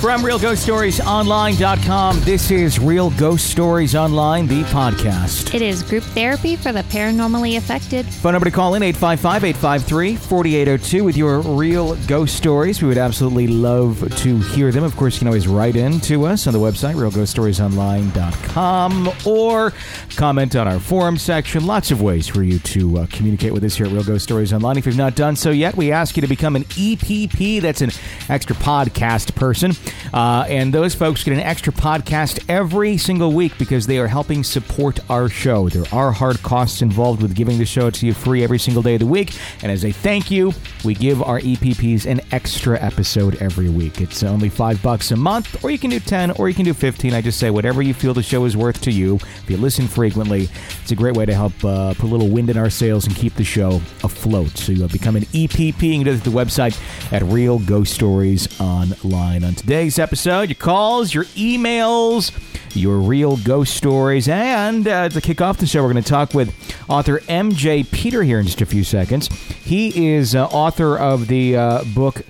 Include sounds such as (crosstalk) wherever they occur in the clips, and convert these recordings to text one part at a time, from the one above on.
From RealGhostStoriesOnline.com, this is Real Ghost Stories Online, the podcast. It is group therapy for the paranormally affected. Phone number to call in 855 853 4802 with your real ghost stories. We would absolutely love to hear them. Of course, you can always write in to us on the website, realghoststoriesonline.com, or comment on our forum section. Lots of ways for you to uh, communicate with us here at Real Ghost Stories Online. If you've not done so yet, we ask you to become an EPP. That's an extra podcast person. Uh, and those folks get an extra podcast every single week because they are helping support our show. There are hard costs involved with giving the show to you free every single day of the week. And as a thank you, we give our EPPs an extra episode every week. It's only five bucks a month, or you can do 10, or you can do 15. I just say whatever you feel the show is worth to you. If you listen frequently, it's a great way to help uh, put a little wind in our sails and keep the show afloat. So you become an EPP. Do it at the website at Real Ghost Stories Online. On today's episode, your calls, your emails, your real ghost stories. And uh, to kick off the show, we're going to talk with author MJ Peter here in just a few seconds. He is uh, author of the uh, book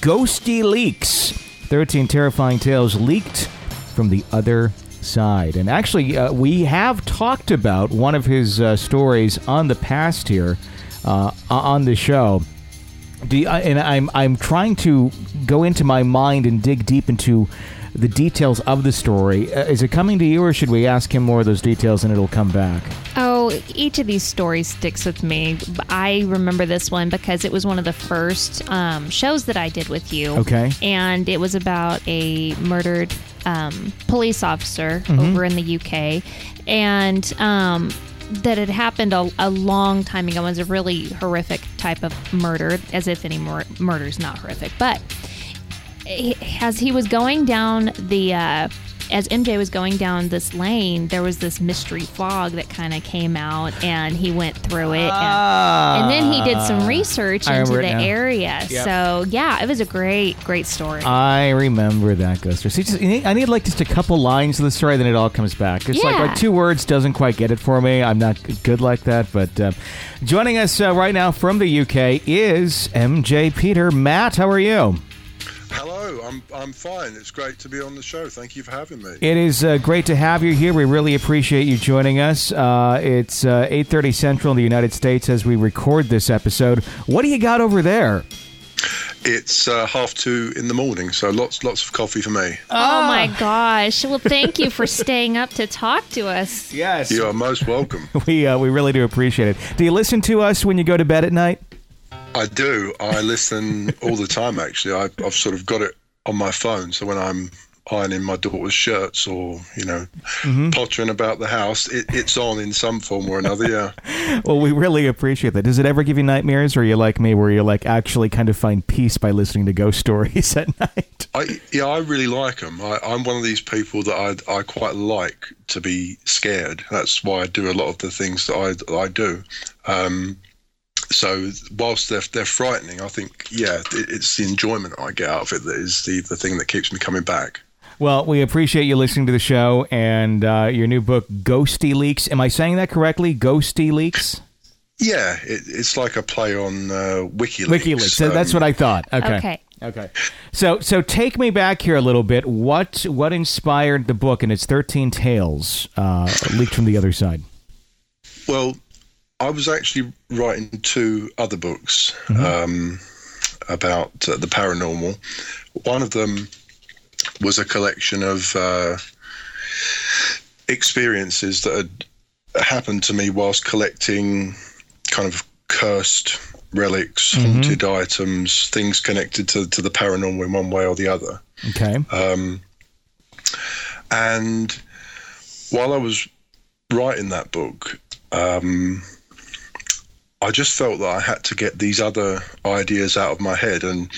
GhostiLeaks 13 Terrifying Tales Leaked from the Other Side. And actually, uh, we have talked about one of his uh, stories on the past here uh, on the show. Do you, and I'm I'm trying to go into my mind and dig deep into the details of the story. Uh, is it coming to you, or should we ask him more of those details and it'll come back? Oh, each of these stories sticks with me. I remember this one because it was one of the first um, shows that I did with you. Okay. And it was about a murdered um, police officer over in the UK. And um, that had happened a, a long time ago. It was a really horrific type of murder, as if any mur- murder is not horrific. But he- as he was going down the uh, as MJ was going down this lane, there was this mystery fog that kind of came out, and he went through it, and, and then he did some research Ah. I into remember the it now. area. Yep. So yeah, it was a great, great story. I remember that ghost story. See, just, I need- I need like just a couple lines of the story, then it all comes back. It's like, Yeah. like two words doesn't quite get it for me. I'm not good like that. But uh, joining us uh, right now from the UK is MJ Peter. Matt, how are you? Hello, I'm I'm fine. It's great to be on the show. Thank you for having me. It is uh, great to have you here. We really appreciate you joining us. Uh, it's uh, 8:30 Central in the United States as we record this episode. What do you got over there? It's uh, half two in the morning, so lots lots of coffee for me. oh my gosh! Well, thank you for staying up to talk to us. Yes, You are most welcome. (laughs) we uh, we really do appreciate it. Do you listen to us when you go to bed at night? I do. I listen all the time. Actually, I, I've sort of got it on my phone, so when I'm ironing my daughter's shirts or you know pottering about the house, it, it's on in some form or another. Yeah. (laughs) Well, we really appreciate that. Does it ever give you nightmares, or are you like me, where you like actually kind of find peace by listening to ghost (laughs) stories at night? I yeah, I really like them. I, I'm one of these people that I I quite like to be scared. That's why I do a lot of the things that I I do. Um, so whilst they're they're frightening, I think yeah, it, it's the enjoyment I get out of it that is the the thing that keeps me coming back. Well, we appreciate you listening to the show and uh, your new book, GhostiLeaks. Am I saying that correctly? GhostiLeaks. Yeah, it, it's like a play on uh, WikiLeaks. WikiLeaks. So that's what I thought. Okay. Okay. Okay. So so take me back here a little bit. What what inspired the book and its thirteen tales uh, leaked from the other side? Well, I was actually writing two other books um, about uh, the paranormal. One of them was a collection of uh, experiences that had happened to me whilst collecting kind of cursed relics, haunted items, things connected to, to the paranormal in one way or the other. Okay. Um, and while I was writing that book, um, I just felt that I had to get these other ideas out of my head. And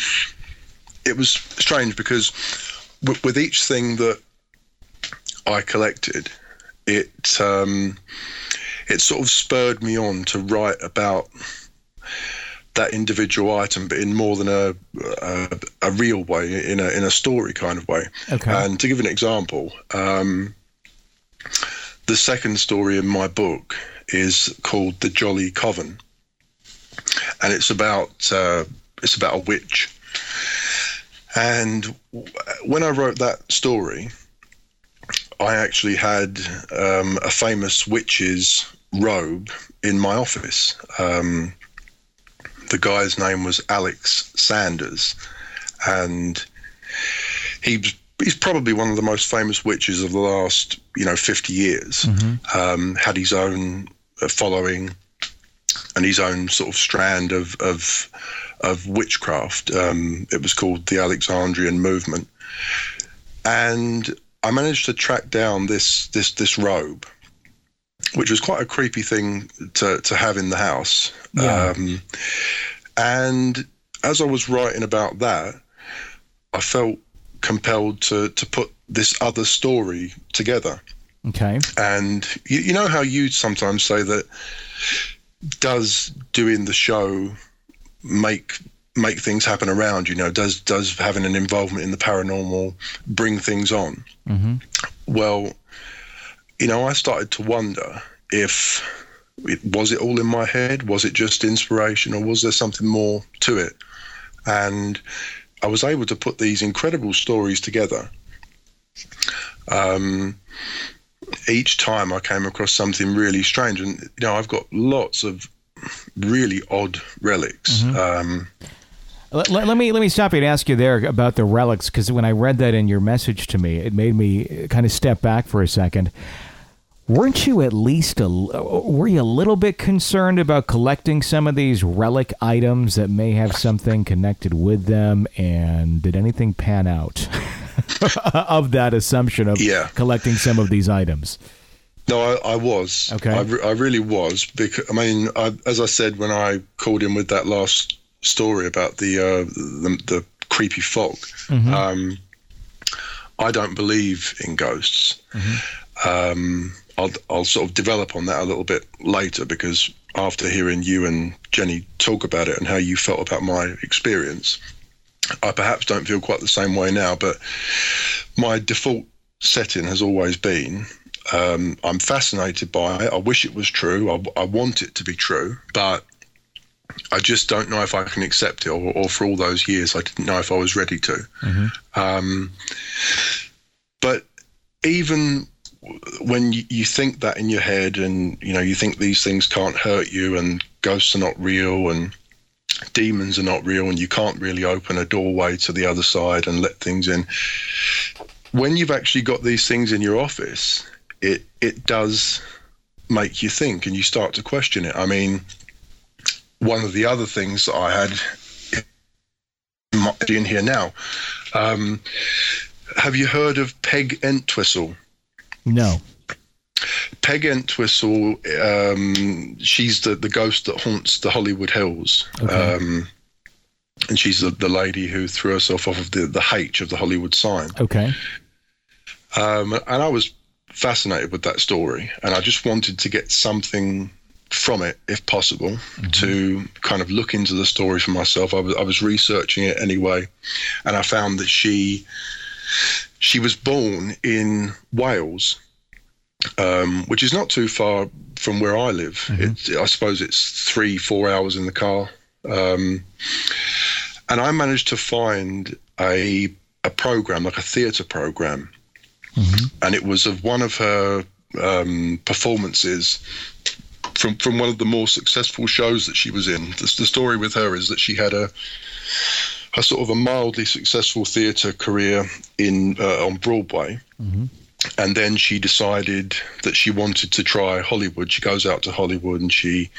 it was strange because w- with each thing that I collected, it um, it sort of spurred me on to write about that individual item, but in more than a a, a real way, in a in a story kind of way. Okay. And to give an example, um, the second story in my book is called "The Jolly Coven," and it's about uh, it's about a witch. And when I wrote that story, I actually had um, a famous witch's robe in my office. Um, the guy's name was Alex Sanders, and he he's probably one of the most famous witches of the last you know 50 years. Mm-hmm. Um, had his own uh, following and his own sort of strand of of, of witchcraft. Um, it was called the Alexandrian Movement, and I managed to track down this this this robe, which was quite a creepy thing to to have in the house. Yeah. Um, and as I was writing about that, I felt compelled to to put this other story together. Okay. And you, you know how you sometimes say that does doing the show make make things happen around you know does does having an involvement in the paranormal bring things on? Mm-hmm. well you know i started to wonder if it, was it all in my head? Was it just inspiration or was there something more to it? And i was able to put these incredible stories together. Um, each time I came across something really strange, and you know, I've got lots of really odd relics. Mm-hmm. Um, let, let, let, me let me stop you and ask you there about the relics because when I read that in your message to me, it made me kind of step back for a second. Weren't you at least a were you a little bit concerned about collecting some of these relic items that may have something connected with them? And did anything pan out? (laughs) (laughs) of that assumption of yeah. collecting some of these items. No, I, I was. Okay. I, re- I, really was because I mean, I, as I said when I called in with that last story about the uh, the, the, creepy fog, mm-hmm. um, I don't believe in ghosts. Mm-hmm. Um, I'll I'll sort of develop on that a little bit later because after hearing you and Jenny talk about it and how you felt about my experience, I perhaps don't feel quite the same way now, but my default setting has always been um, I'm fascinated by it. I wish it was true. I, I, want it to be true, but I just don't know if I can accept it. Or, or for all those years, I didn't know if I was ready to. Mm-hmm. Um, but even when you, you think that in your head, and you know you think these things can't hurt you, and ghosts are not real, and demons are not real and you can't really open a doorway to the other side and let things in. When you've actually got these things in your office, it it does make you think and you start to question it. I mean, one of the other things that I had in here now. Um, have you heard of Peg Entwistle? No. Peg Entwistle, um, she's the, the ghost that haunts the Hollywood Hills. Okay. Um, and she's the, the lady who threw herself off of the, the H of the Hollywood sign. Okay. Um, and I was fascinated with that story. And I just wanted to get something from it, if possible, mm-hmm. to kind of look into the story for myself. I was, I was researching it anyway. And I found that she she was born in Wales um, which is not too far from where I live. Mm-hmm. I suppose it's three, four hours in the car. Um, and I managed to find a a program, like a theatre program, mm-hmm. and it was of one of her um, performances from from one of the more successful shows that she was in. The, the story with her is that she had a a sort of a mildly successful theatre career in uh, on Broadway. Mm-hmm and then she decided that she wanted to try Hollywood. She goes out to Hollywood and she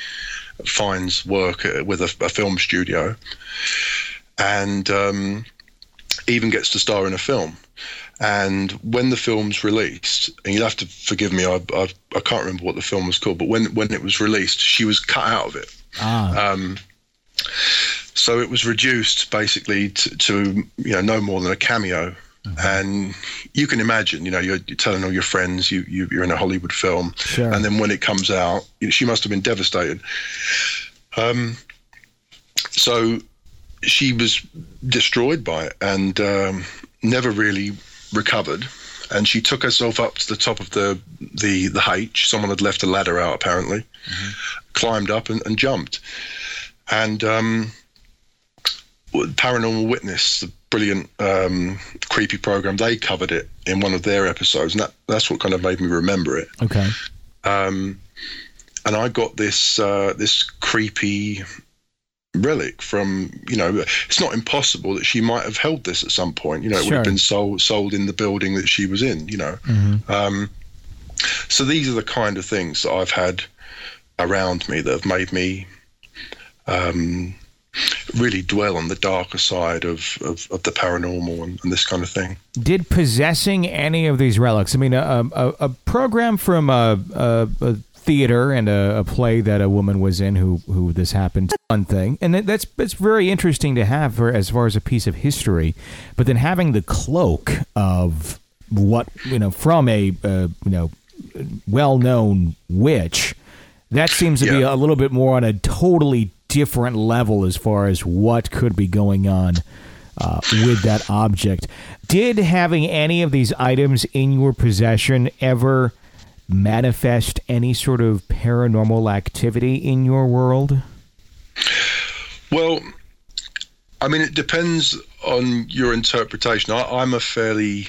finds work with a, a film studio, and um, even gets to star in a film. And when the film's released, and you'll have to forgive me, I, I, I can't remember what the film was called, but when when it was released, she was cut out of it. Ah. Um, so it was reduced basically to, to you know no more than a cameo Mm-hmm. And you can imagine, you know, you're, you're telling all your friends you, you are in a Hollywood film, sure. and then when it comes out, she must have been devastated. Um, so she was destroyed by it and um, never really recovered. And she took herself up to the top of the the the H. Someone had left a ladder out apparently, mm-hmm. climbed up and, and jumped. And um, paranormal witness, the brilliant um, creepy program, they covered it in one of their episodes, and that, that's what kind of made me remember it. Okay. Um, and I got this uh, this creepy relic from you know it's not impossible that she might have held this at some point. You know it would have been sold sold in the building that she was in you know. Um, so these are the kind of things that I've had around me that have made me um, really dwell on the darker side of, of, of the paranormal and, and this kind of thing Did possessing any of these relics? I mean, a a, a program from a, a, a theater and a, a play that a woman was in who who this happened. One thing, and that's that's very interesting to have for as far as a piece of history. But then having the cloak of what you know from a uh, you know well known witch. That seems to be a little bit more on a totally different level as far as what could be going on uh, with that object. Did having any of these items in your possession ever manifest any sort of paranormal activity in your world? Well, I mean, it depends on your interpretation. I, I'm a fairly,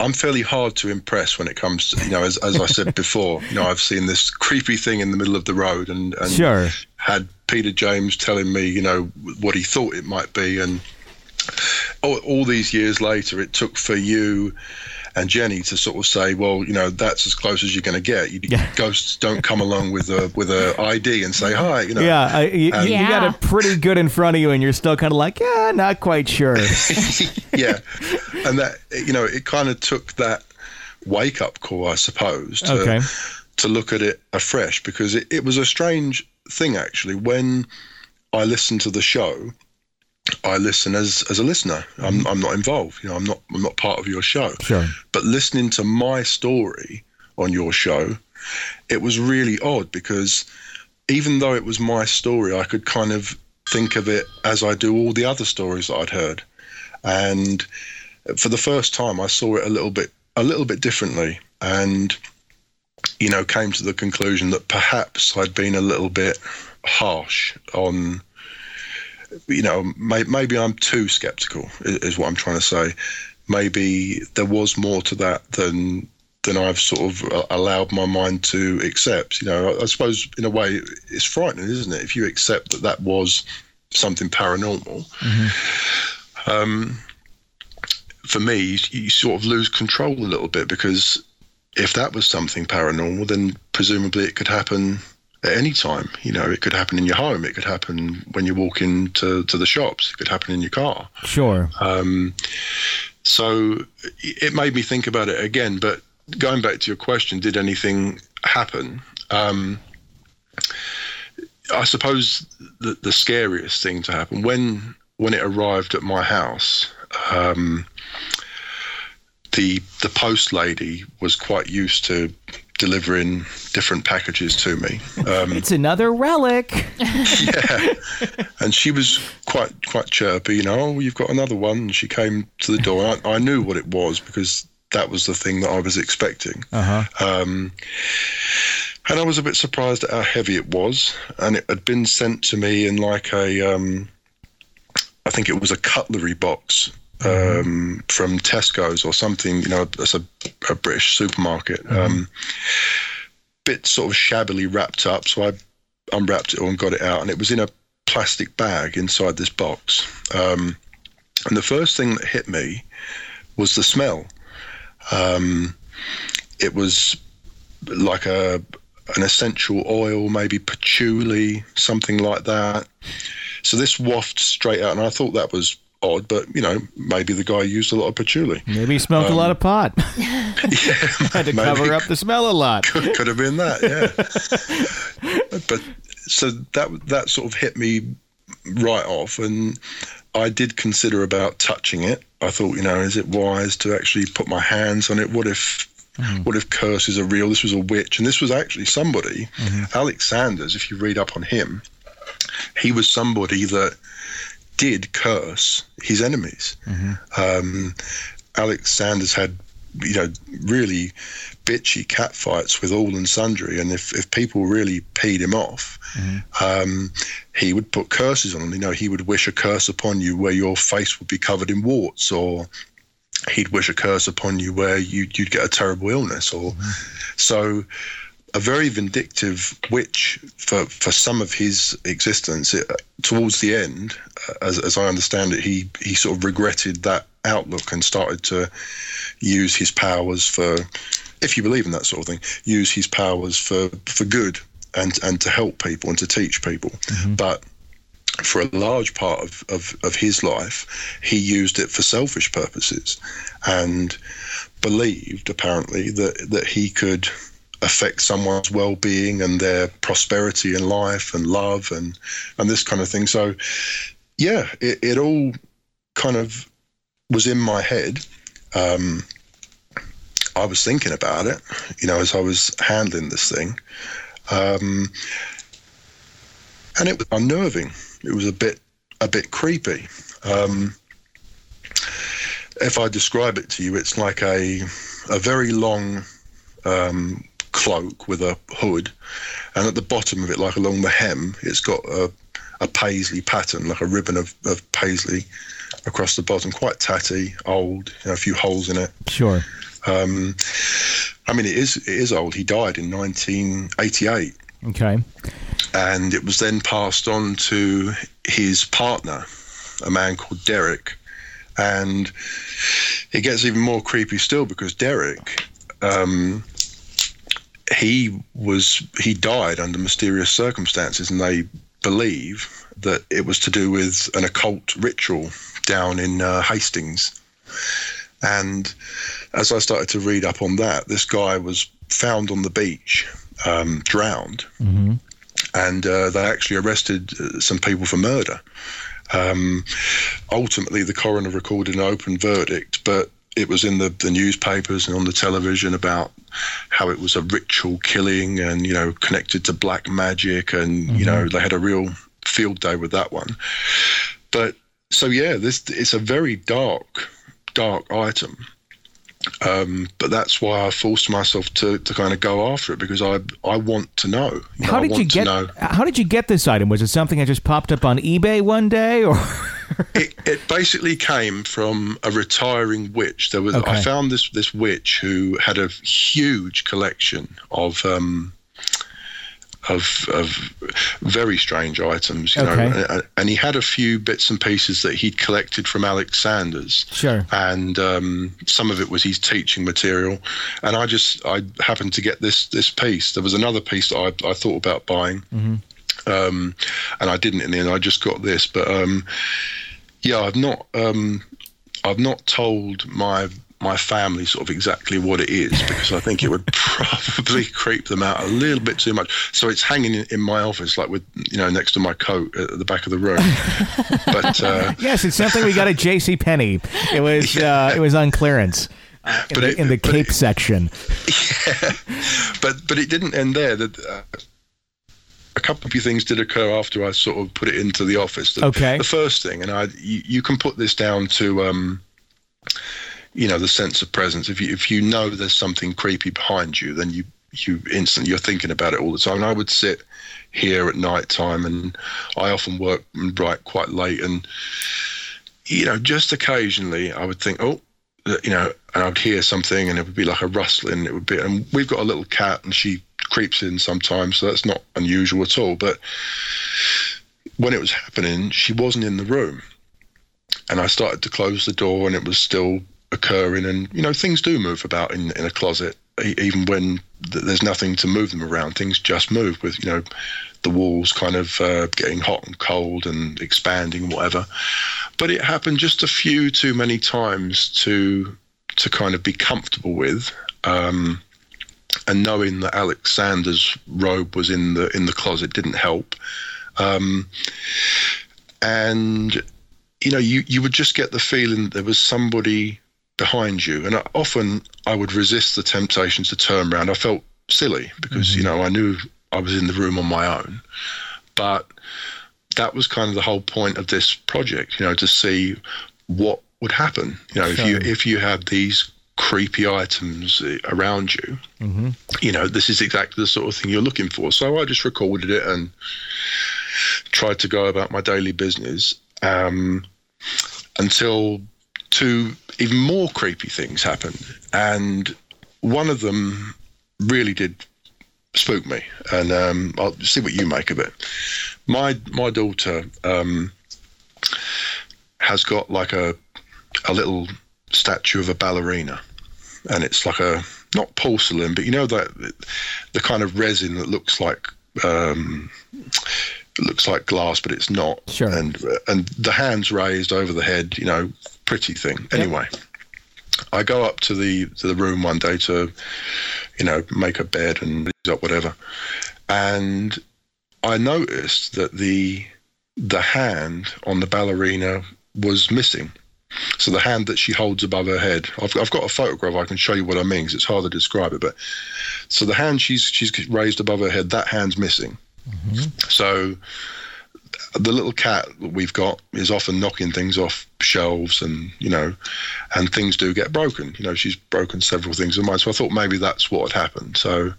I'm fairly hard to impress when it comes to, you know, as, as I said (laughs) before, you know, I've seen this creepy thing in the middle of the road and, and Sure. had Peter James telling me, you know, what he thought it might be. And all, all these years later, it took for you and Jenny to sort of say, well, you know, that's as close as you're going to get. You, Yeah. (laughs) Ghosts don't come along with a with a ID and say hi. You know, Yeah, I, you, you Yeah. got it pretty good in front of you, and you're still kind of like, yeah, not quite sure. (laughs) (laughs) yeah, and that you know it kind of took that wake up call, I suppose, to, Okay. to look at it afresh because it, it was a strange thing actually when I listened to the show. I listen as as a listener. I'm mm-hmm. I'm not involved. You know, I'm not I'm not part of your show. Sure. But listening to my story on your show, it was really odd because even though it was my story, I could kind of think of it as I do all the other stories that I'd heard. And for the first time, I saw it a little bit a little bit differently, and you know, came to the conclusion that perhaps I'd been a little bit harsh on. You know, may, maybe I'm too skeptical, is, is what I'm trying to say. Maybe there was more to that than than I've sort of uh, allowed my mind to accept. You know, I, I suppose in a way it's frightening, isn't it? If you accept that that was something paranormal, um, for me, you, you sort of lose control a little bit because if that was something paranormal, then presumably it could happen at any time. You know, it could happen in your home, it could happen when you walk into to the shops, it could happen in your car. Sure. Um, so it made me think about it again. But going back to your question, did anything happen? Um, I suppose the, the scariest thing to happen when when it arrived at my house. Um, the the post lady was quite used to delivering different packages to me. Um, It's another relic. (laughs) yeah, and she was quite quite chirpy. You know, oh, you've got another one. And she came to the door. I, I knew what it was because that was the thing that I was expecting. Uh huh. Um, and I was a bit surprised at how heavy it was, and it had been sent to me in like a, um, I think it was a cutlery box um, from Tesco's or something. You know, that's a, a British supermarket. Um, bit sort of shabbily wrapped up, so I unwrapped it all and got it out, and it was in a plastic bag inside this box. Um, and the first thing that hit me was the smell. Um, it was like a an essential oil, maybe patchouli, something like that. So this wafted straight out, and I thought that was odd, but you know, maybe the guy used a lot of patchouli. Maybe he smoked a um, lot of pot. (laughs) (laughs) yeah, Had to cover up the smell a lot. could, could have been that, yeah. (laughs) but so that that sort of hit me right off, and I did consider about touching it. I thought, you know, is it wise to actually put my hands on it? What if mm. what if curses are real? This was a witch, and this was actually somebody, mm-hmm. Alex Sanders. If you read up on him, he was somebody that did curse his enemies. Um, Alex Sanders had you know, really bitchy cat fights with all and sundry. And if, if people really peed him off, mm-hmm. um, he would put curses on them. You know, he would wish a curse upon you where your face would be covered in warts, or he'd wish a curse upon you where you, would get a terrible illness. Or mm-hmm. so a very vindictive witch for, for some of his existence. It, towards the end, uh, as, as I understand it, he, he sort of regretted that outlook and started to use his powers for, if you believe in that sort of thing, use his powers for, for good and, and to help people and to teach people. Mm-hmm. But for a large part of, of, of his life, he used it for selfish purposes and believed, apparently, that, that he could affect someone's well-being and their prosperity in life and love and and this kind of thing. So yeah it, it all kind of was in my head. Um, i was thinking about it you know as i was handling this thing. Um, and it was unnerving. It was a bit a bit creepy. Um, if i describe it to you it's like a a very long um, cloak with a hood, and at the bottom of it, like along the hem, it's got a, a paisley pattern, like a ribbon of, of paisley across the bottom, quite tatty, old, you know, a few holes in it. Sure. Um, I mean, it is it is old. He died in 1988. Okay. And it was then passed on to his partner, a man called Derek, and it gets even more creepy still because Derek um, he was he died under mysterious circumstances, and they believe that it was to do with an occult ritual down in uh, Hastings. And as I started to read up on that, this guy was found on the beach, um, drowned, mm-hmm. and uh, they actually arrested uh, some people for murder. Um, ultimately, the coroner recorded an open verdict, but it was in the, the newspapers and on the television about how it was a ritual killing and you know connected to black magic and mm-hmm. you know they had a real field day with that one but so yeah this it's a very dark dark item um, but that's why I forced myself to, to kind of go after it because I I want to know. You how know, did you get? How did you get this item? Was it something that just popped up on eBay one day, or? (laughs) it, it, basically came from a retiring witch. There was okay. I found this this witch who had a huge collection of um, of of very strange items, you okay. know. And he had a few bits and pieces that he'd collected from Alex Sanders. Sure. And um, some of it was his teaching material. And I just I happened to get this this piece. There was another piece that I, I thought about buying. Mm-hmm. Um, and I didn't in the end. I just got this, but um, yeah, I've not um, I've not told my my family sort of exactly what it is because I think it would (laughs) probably creep them out a little bit too much. So it's hanging in, in, my office, like with you know next to my coat at the back of the room. (laughs) but uh, yes, it's something we got at J.C. Penney. It was (laughs) yeah. uh, it was on clearance. Uh, in, but the, it, in the Cape it, section. Yeah, but but it didn't end there. That uh, a couple of things did occur after I sort of put it into the office. The, okay. The first thing, and I, you, you can put this down to, um, you know, the sense of presence. If you if you know there's something creepy behind you, then you you instantly you're thinking about it all the time. And I would sit here at night time, and I often work and write quite late, and you know, just occasionally I would think, oh, you know, and I'd hear something, and it would be like a rustling. It would be, and we've got a little cat, and she creeps in sometimes, so that's not unusual at all. But when it was happening, she wasn't in the room. And I started to close the door, and it was still occurring. And, you know, things do move about in, in a closet, even when there's nothing to move them around. Things just move with, you know, the walls kind of uh, getting hot and cold and expanding, whatever. But it happened just a few too many times to to kind of be comfortable with. Um, and knowing that Alex Sanders' robe was in the in the closet didn't help. Um, and you know, you you would just get the feeling that there was somebody behind you, and often I would resist the temptation to turn around. I felt silly because mm-hmm. you know I knew I was in the room on my own, but that was kind of the whole point of this project, you know, to see what would happen. You know, if you if you had these creepy items around you, mm-hmm. you know, this is exactly the sort of thing you're looking for. So I just recorded it and tried to go about my daily business um, until two even more creepy things happened. And one of them really did spook me. And um, I'll see what you make of it. My, my daughter um, has got like a, a little statue of a ballerina. And it's like a, not porcelain, but you know that the kind of resin that looks like um, looks like glass, but it's not. Sure. And and the hands raised over the head, you know, pretty thing. Anyway, yep. I go up to the to the room one day to, you know, make a bed and up whatever, and I noticed that the the hand on the ballerina was missing. So the hand that she holds above her head, I've, I've got a photograph. I can show you what I mean because it's hard to describe it. But so the hand she's she's raised above her head, that hand's missing. Mm-hmm. So the little cat that we've got is often knocking things off shelves and you know and things do get broken you know she's broken several things of mine so i thought maybe that's what had happened so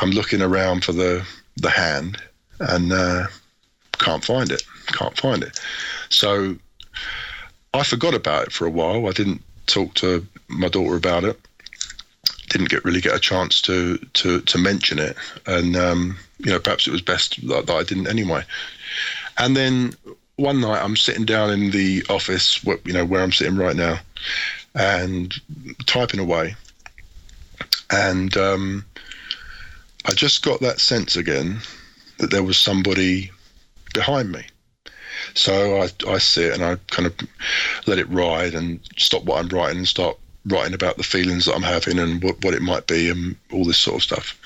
i'm looking around for the the hand and uh, can't find it can't find it so i forgot about it for a while i didn't talk to my daughter about it didn't get really get a chance to to to mention it and um, you know, perhaps it was best that, that I didn't anyway. And then one night I'm sitting down in the office, you know, where I'm sitting right now, and typing away. And um, I just got that sense again that there was somebody behind me. So I, I sit and I kind of let it ride and stop what I'm writing and start writing about the feelings that I'm having and what, what it might be and all this sort of stuff.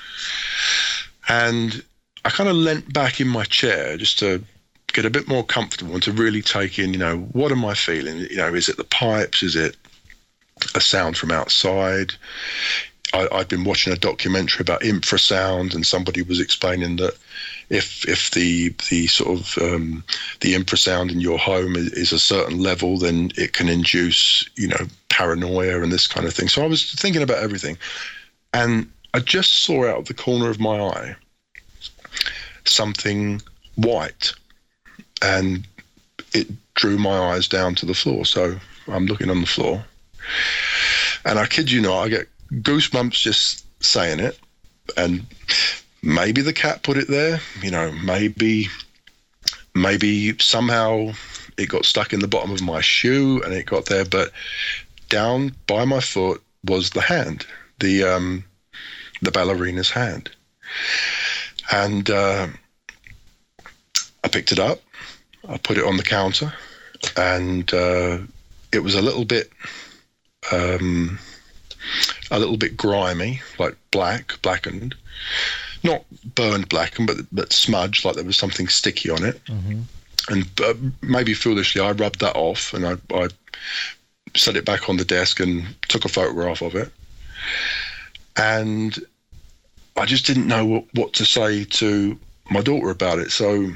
And I kind of leant back in my chair just to get a bit more comfortable and to really take in, you know, what am I feeling? You know, is it the pipes? Is it a sound from outside? I, had been watching a documentary about infrasound, and somebody was explaining that if if the the sort of um, the infrasound in your home is, is, a certain level, then it can induce you know paranoia and this kind of thing. So I was thinking about everything, and I just saw out of the corner of my eye something white, and it drew my eyes down to the floor. So I'm looking on the floor, and I kid you not, I get goosebumps just saying it, and maybe the cat put it there. You know, maybe maybe somehow it got stuck in the bottom of my shoe and it got there, but down by my foot was the hand, the um, the ballerina's hand. And uh, I picked it up, I put it on the counter, and uh, it was a little bit, um, a little bit grimy, like black, blackened, not burned black, but but smudged, like there was something sticky on it. Mm-hmm. And uh, maybe foolishly, I rubbed that off, and I, I set it back on the desk and took a photograph of it. And I just didn't know what, what to say to my daughter about it. So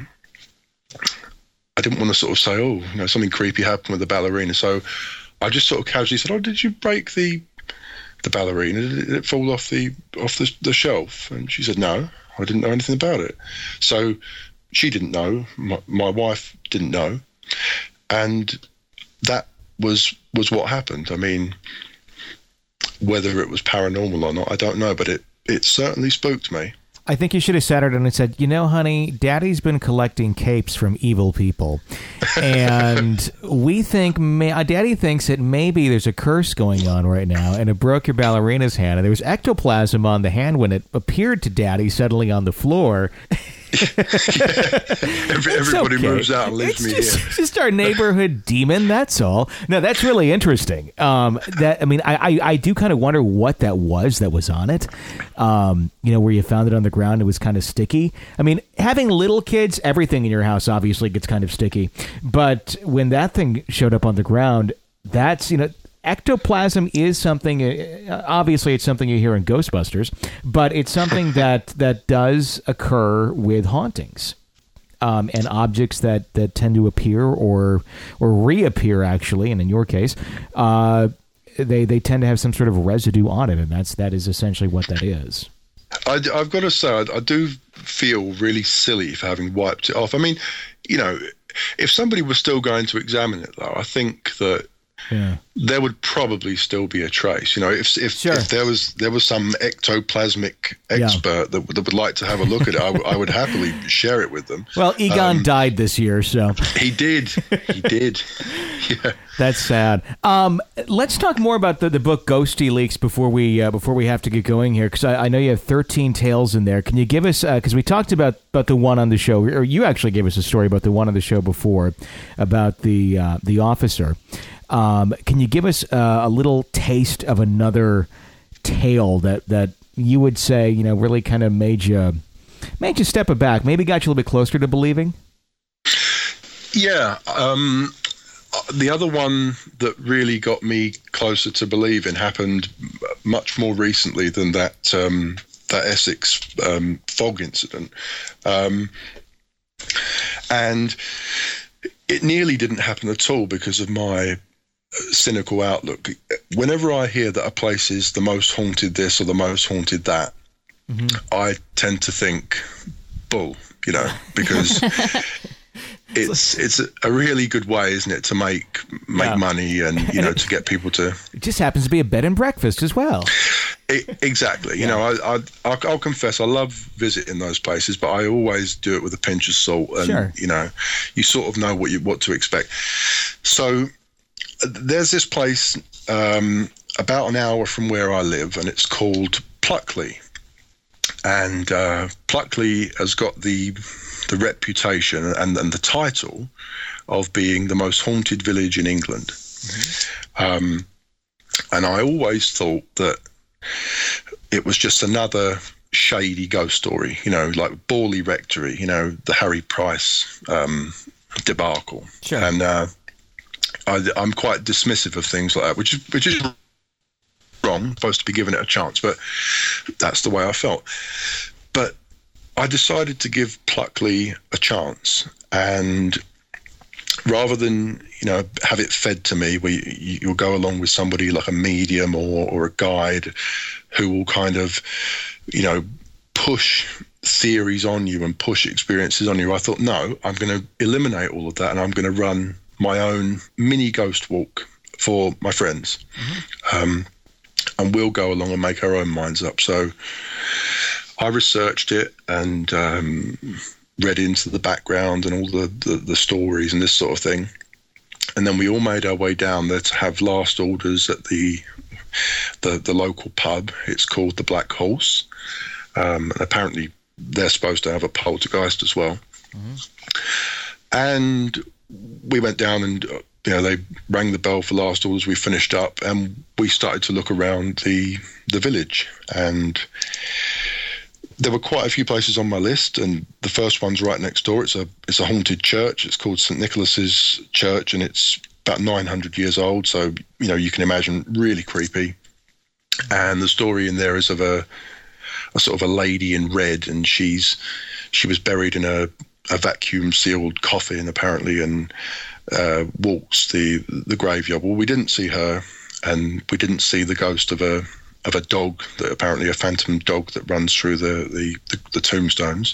I didn't want to sort of say, oh, you know, something creepy happened with the ballerina. So I just sort of casually said, oh, did you break the the ballerina? Did it fall off the off the, the shelf? And she said, no, I didn't know anything about it. So she didn't know. My, my wife didn't know, and that was was what happened. I mean, whether it was paranormal or not, I don't know, but it it certainly spooked me. I think you should have sat her down and said, "You know, honey, Daddy's been collecting capes from evil people, (laughs) and we think, may- uh, Daddy thinks that maybe there's a curse going on right now, and it broke your ballerina's hand, and there was ectoplasm on the hand when it appeared to Daddy suddenly on the floor." (laughs) (laughs) Everybody okay. moves out and leaves it's me just, here. Just our neighborhood demon. That's all. No, that's really interesting. Um, that I mean, I, I, I do kind of wonder what that was that was on it. Um, you know, where you found it on the ground, it was kind of sticky. I mean, having little kids, everything in your house obviously gets kind of sticky. But when that thing showed up on the ground, that's you know ectoplasm is something. Uh, obviously, it's something you hear in Ghostbusters, but it's something (laughs) that that does occur with hauntings. Um, and objects that, that tend to appear or or reappear actually, and in your case, uh, they they tend to have some sort of residue on it, and that's that is essentially what that is. I, have got to say, I, I, do feel really silly for having wiped it off. I mean, you know, if somebody was still going to examine it, though, I think that yeah. there would probably still be a trace. You know, if if, sure. if there was there was some ectoplasmic expert yeah. that, that would like to have a look at it, I, w- I would happily share it with them. Well, Egon um, died this year, so he did. He did. (laughs) yeah. That's sad. Um, let's talk more about the, the book GhostiLeaks before we uh, before we have to get going here because I, I, know you have 13 tales in there. Can you give us because uh, we talked about about the one on the show, or you actually gave us a story about the one on the show before about the uh, the officer. Um, can you give us uh, a little taste of another tale that that you would say you know really kind of made you made you step it back, maybe got you a little bit closer to believing? Yeah. Um, the other one that really got me closer to believing happened much more recently than that um, that Essex um, fog incident, um, and it nearly didn't happen at all because of my cynical outlook. Whenever I hear that a place is the most haunted this or the most haunted that, mm-hmm. I tend to think bull, you know, because (laughs) it's it's a really good way, isn't it, to make make yeah. money and you know (laughs) to get people to. It just happens to be a bed and breakfast as well. It, exactly. You know, I, I I'll, I'll, confess I love visiting those places, but I always do it with a pinch of salt, and sure. you know, you sort of know what you what to expect. So there's this place um, about an hour from where I live, and it's called Pluckley. And uh, Pluckley has got the the reputation and, and the title of being the most haunted village in England. Mm-hmm. Um, and I always thought that it was just another shady ghost story, you know, like Borley Rectory, you know, the Harry Price um, debacle. Sure. And uh, I, am quite dismissive of things like that, which is which is wrong. Supposed to be given it a chance, but that's the way I felt. But I decided to give Pluckley a chance, and rather than you know have it fed to me, where you, you'll go along with somebody like a medium or or a guide who will kind of you know push theories on you and push experiences on you. I thought, no, I'm going to eliminate all of that and I'm going to run my own mini ghost walk for my friends. Mm-hmm. Um, and we'll go along and make our own minds up. So I researched it and um, read into the background and all the, the, the, stories and this sort of thing. And then we all made our way down there to have last orders at the the, the local pub. It's called the Black Horse. Um, and apparently they're supposed to have a poltergeist as well. Mm-hmm. And we went down and uh, you know they rang the bell for last orders. We finished up and we started to look around the the village and there were quite a few places on my list, and the first one's right next door. It's a it's a haunted church. It's called St Nicholas's Church, and it's about 900 years old. So you know you can imagine really creepy. And the story in there is of a a sort of a lady in red, and she's she was buried in a a vacuum sealed coffin apparently and uh, walks the the graveyard. Well, we didn't see her, and we didn't see the ghost of a of a dog that apparently a phantom dog that runs through the the, the, the tombstones.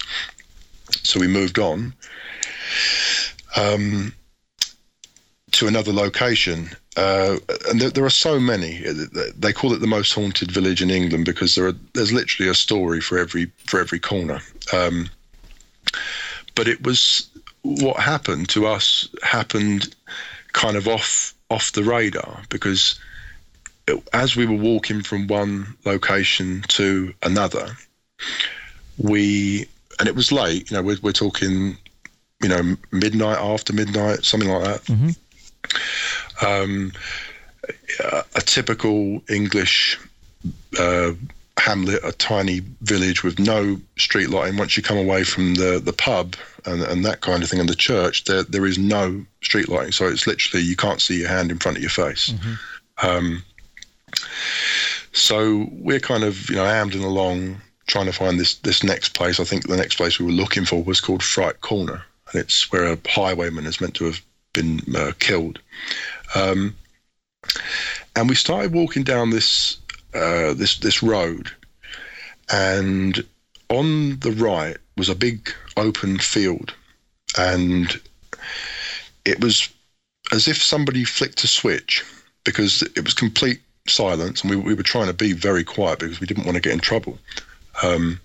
So we moved on um, to another location, uh, and there, there, are so many. They call it the most haunted village in England because there are, there's literally a story for every for every corner. Um, but it was what happened to us happened kind of off off the radar because it, as we were walking from one location to another, we and it was late. You know, we're, we're talking, you know, midnight after midnight, something like that. Mm-hmm. Um, a, a, typical English uh, hamlet, a tiny village with no street lighting. Once you come away from the, the pub and, and that kind of thing and the church, there there is no street lighting. So it's literally you can't see your hand in front of your face. Mm-hmm. Um, so we're kind of you know ambling along trying to find this this next place. I think the next place we were looking for was called Fright Corner, and it's where a highwayman is meant to have been uh, killed. Um, and we started walking down this uh, this this road, and on the right was a big open field, and it was as if somebody flicked a switch because it was complete silence, and we, we were trying to be very quiet because we didn't want to get in trouble. Um,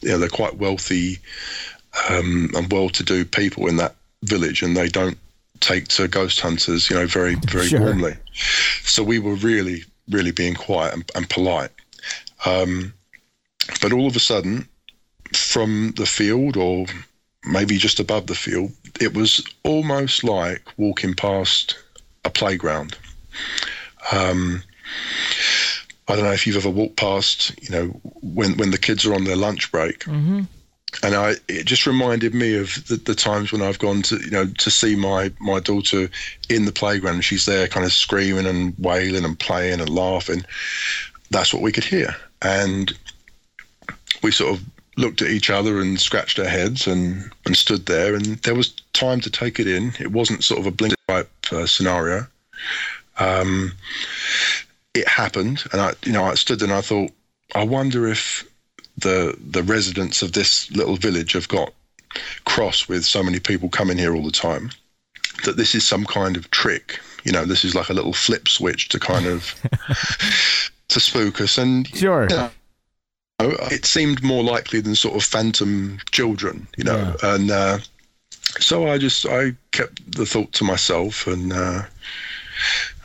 you know, they're quite wealthy um, and well-to-do people in that village, and they don't take to ghost hunters, you know, very very Sure. warmly. So we were really really being quiet and, and polite. Um, but all of a sudden, from the field, or maybe just above the field, it was almost like walking past a playground. Um, I don't know if you've ever walked past, you know, when when the kids are on their lunch break, and I it just reminded me of the, the times when I've gone to you know to see my my daughter in the playground. She's there, kind of screaming and wailing and playing and laughing. That's what we could hear, and we sort of looked at each other and scratched our heads and and stood there. And there was time to take it in. It wasn't sort of a blink type uh, scenario. Um, it happened, and I, you know, I stood there and I thought, I wonder if the the residents of this little village have got cross with so many people coming here all the time that this is some kind of trick. You know, this is like a little flip switch to kind of (laughs) to spook us. And Sure. you know, it seemed more likely than sort of phantom children. You know, and uh, so I just I kept the thought to myself and. Uh,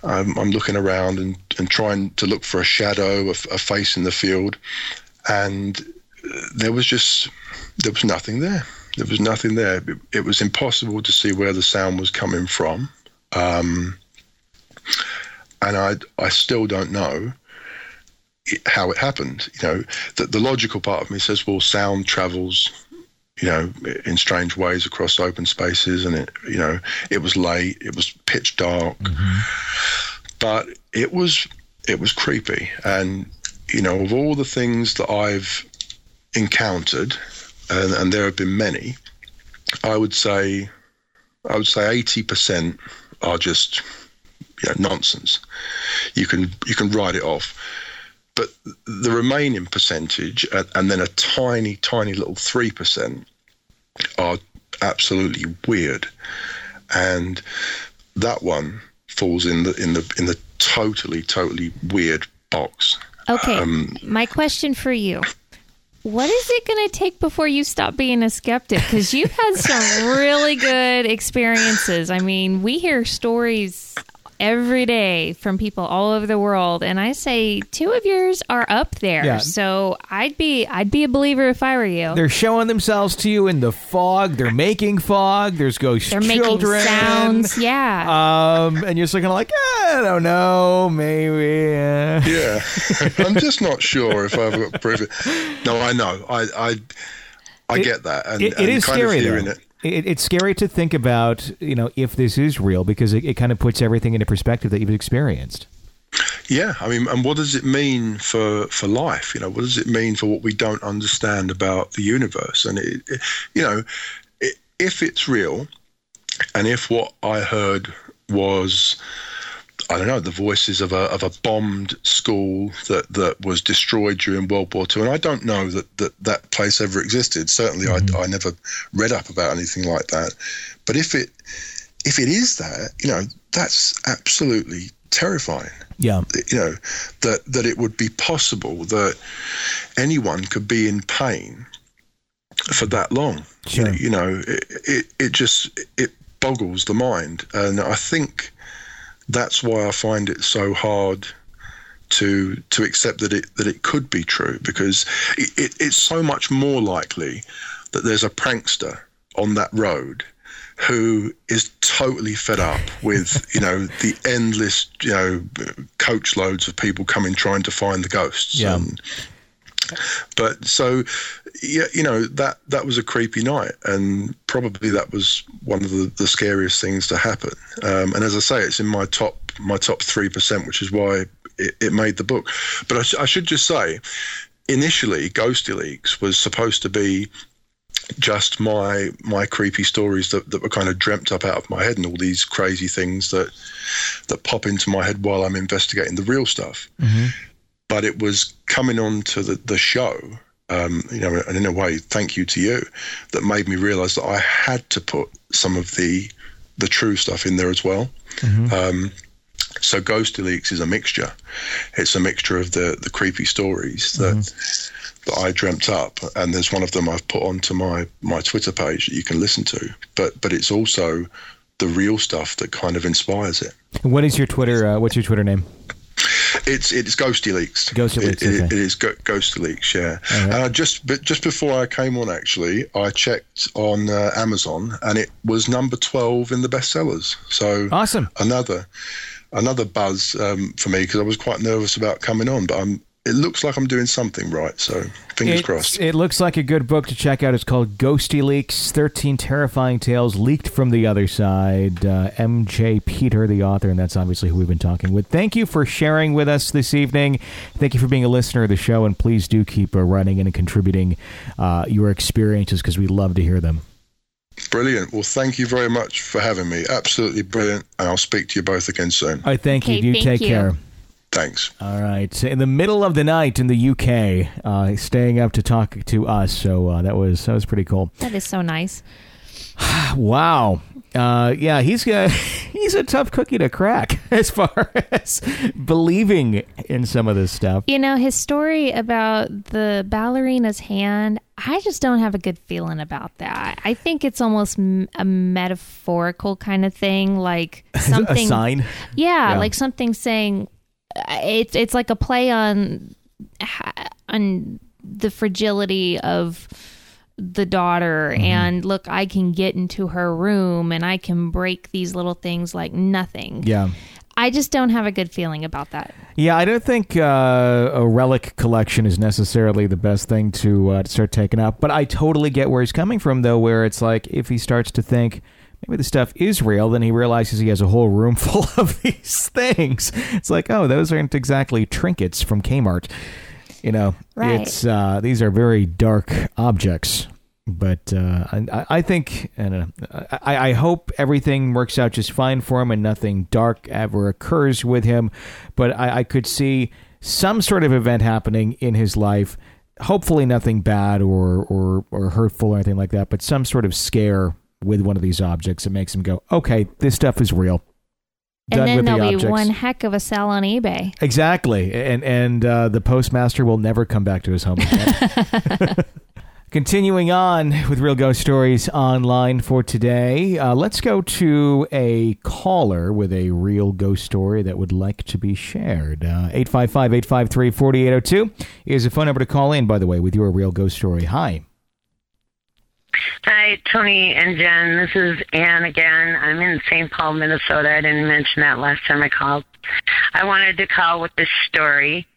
I'm, I'm looking around and, and trying to look for a shadow, a, a face in the field, and uh, there was just there was nothing there. There was nothing there. It, it was impossible to see where the sound was coming from, um, and I I still don't know how it happened. You know, that the logical part of me says, well, sound travels you know, in strange ways across open spaces. And it, you know, it was late, it was pitch dark, but it was it was creepy. And you know, of all the things that I've encountered, and, and there have been many, I would say, I would say eighty percent are just you know nonsense. You can you can write it off. But the remaining percentage, and then a tiny, tiny little three percent, are absolutely weird, and that one falls in the in the in the totally, totally weird box. Okay. Um, my question for you. What is it going to take before you stop being a skeptic? Because you've had some really good experiences. I mean, we hear stories every day from people all over the world, and I say two of yours are up there. Yeah. So I'd be I'd be a believer if I were you. They're showing themselves to you in the fog. They're making fog. There's ghost They're making sounds. Yeah. Um, and you're just of like, I don't know, maybe. Uh. Yeah, (laughs) I'm just not sure if I've got proof. Of, no, I know. I I, I It- get that, and, It, it and is kind scary of hearing though. it. It, it's scary to think about, you know, if this is real because it, it kind of puts everything into perspective that you've experienced. Yeah, I mean, and what does it mean for for life? You know, what does it mean for what we don't understand about the universe? And it, it you know, it, if it's real, and if what I heard was, I don't know, the voices of a of a bombed school that that was destroyed during World War Two, and I don't know that that, that place ever existed. Certainly, I, mm-hmm. I never read up about anything like that. But if it if it is that, you know, that's absolutely terrifying Yeah. you know that that it would be possible that anyone could be in pain for that long Sure. you know it, it it just it boggles the mind and i think that's why i find it so hard to to accept that it that it could be true because it, it, it's so much more likely that there's a prankster on that road who is totally fed up with (laughs) you know the endless you know coach loads of people coming trying to find the ghosts Yeah. and, but so yeah you know that that was a creepy night and probably that was one of the, the scariest things to happen um, and as i say it's in my top my top 3% which is why it, it made the book but I, sh- I should just say initially GhostiLeaks was supposed to be just my my creepy stories that, that were kind of dreamt up out of my head and all these crazy things that that pop into my head while I'm investigating the real stuff. Mm-hmm. But it was coming on to the, the show, um, you know, and in a way, thank you to you, that made me realise that I had to put some of the the true stuff in there as well. Mm-hmm. Um, so GhostiLeaks is a mixture. It's a mixture of the the creepy stories that Mm-hmm. that I dreamt up, and there's one of them I've put onto my my Twitter page that you can listen to. But but it's also the real stuff that kind of inspires it. What is your Twitter? Uh, what's your Twitter name? It's it's GhostiLeaks. Ghosty Leaks, It, okay. it is Go- GhostiLeaks. Yeah. Right. And I just but just before I came on, actually, I checked on uh, Amazon, and it was number twelve in the bestsellers. So Awesome. another another buzz um, for me because I was quite nervous about coming on, but I'm. It looks like I'm doing something right. So fingers It's- crossed. It looks like a good book to check out. It's called GhostiLeaks 13 Terrifying Tales Leaked from the Other Side. Uh, MJ Peter, the author, and that's obviously who we've been talking with. Thank you for sharing with us this evening. Thank you for being a listener of the show, and please do keep uh, running and contributing uh, your experiences because we love to hear them. Brilliant. Well, thank you very much for having me. Absolutely brilliant. And I'll speak to you both again soon. All right, thank Okay, you. You thank take you. care. Thanks. All right. In the middle of the night in the UK, uh, staying up to talk to us. So uh, that was that was pretty cool. That is so nice. (sighs) Wow. Uh, yeah, he's uh, (laughs) he's a tough cookie to crack (laughs) as far as believing in some of this stuff. You know, his story about the ballerina's hand, I just don't have a good feeling about that. I think it's almost a metaphorical kind of thing, like (laughs) something. a sign. Yeah, Yeah. like something saying it's it's like a play on on the fragility of the daughter Mm-hmm. and look I can get into her room and I can break these little things like nothing. Yeah. I just don't have a good feeling about that. Yeah, I don't think uh, a relic collection is necessarily the best thing to, uh, to start taking up. But I totally get where he's coming from, though, where it's like if he starts to think maybe the stuff is real, then he realizes he has a whole room (laughs) full of these things. It's like, oh, those aren't exactly trinkets from Kmart. You know, Right. it's uh, these are very dark objects. But uh, I, I think, I, I, I hope everything works out just fine for him and nothing dark ever occurs with him. But I, I could see some sort of event happening in his life. Hopefully, nothing bad or, or, or hurtful or anything like that, but some sort of scare with one of these objects It makes him go, okay, this stuff is real. And Done then with there'll be objects. one heck of a sell on eBay. Exactly, and and uh, the postmaster will never come back to his home again. (laughs) (laughs) Continuing on with Real Ghost Stories online for today, uh, let's go to a caller with a real ghost story that would like to be shared. Uh, 855 853 4802 is a phone number to call in, by the way, with your real ghost story. Hi. Hi, Tony and Jen. This is Ann again. I'm in St. Paul, Minnesota. I didn't mention that last time I called. I wanted to call with this story.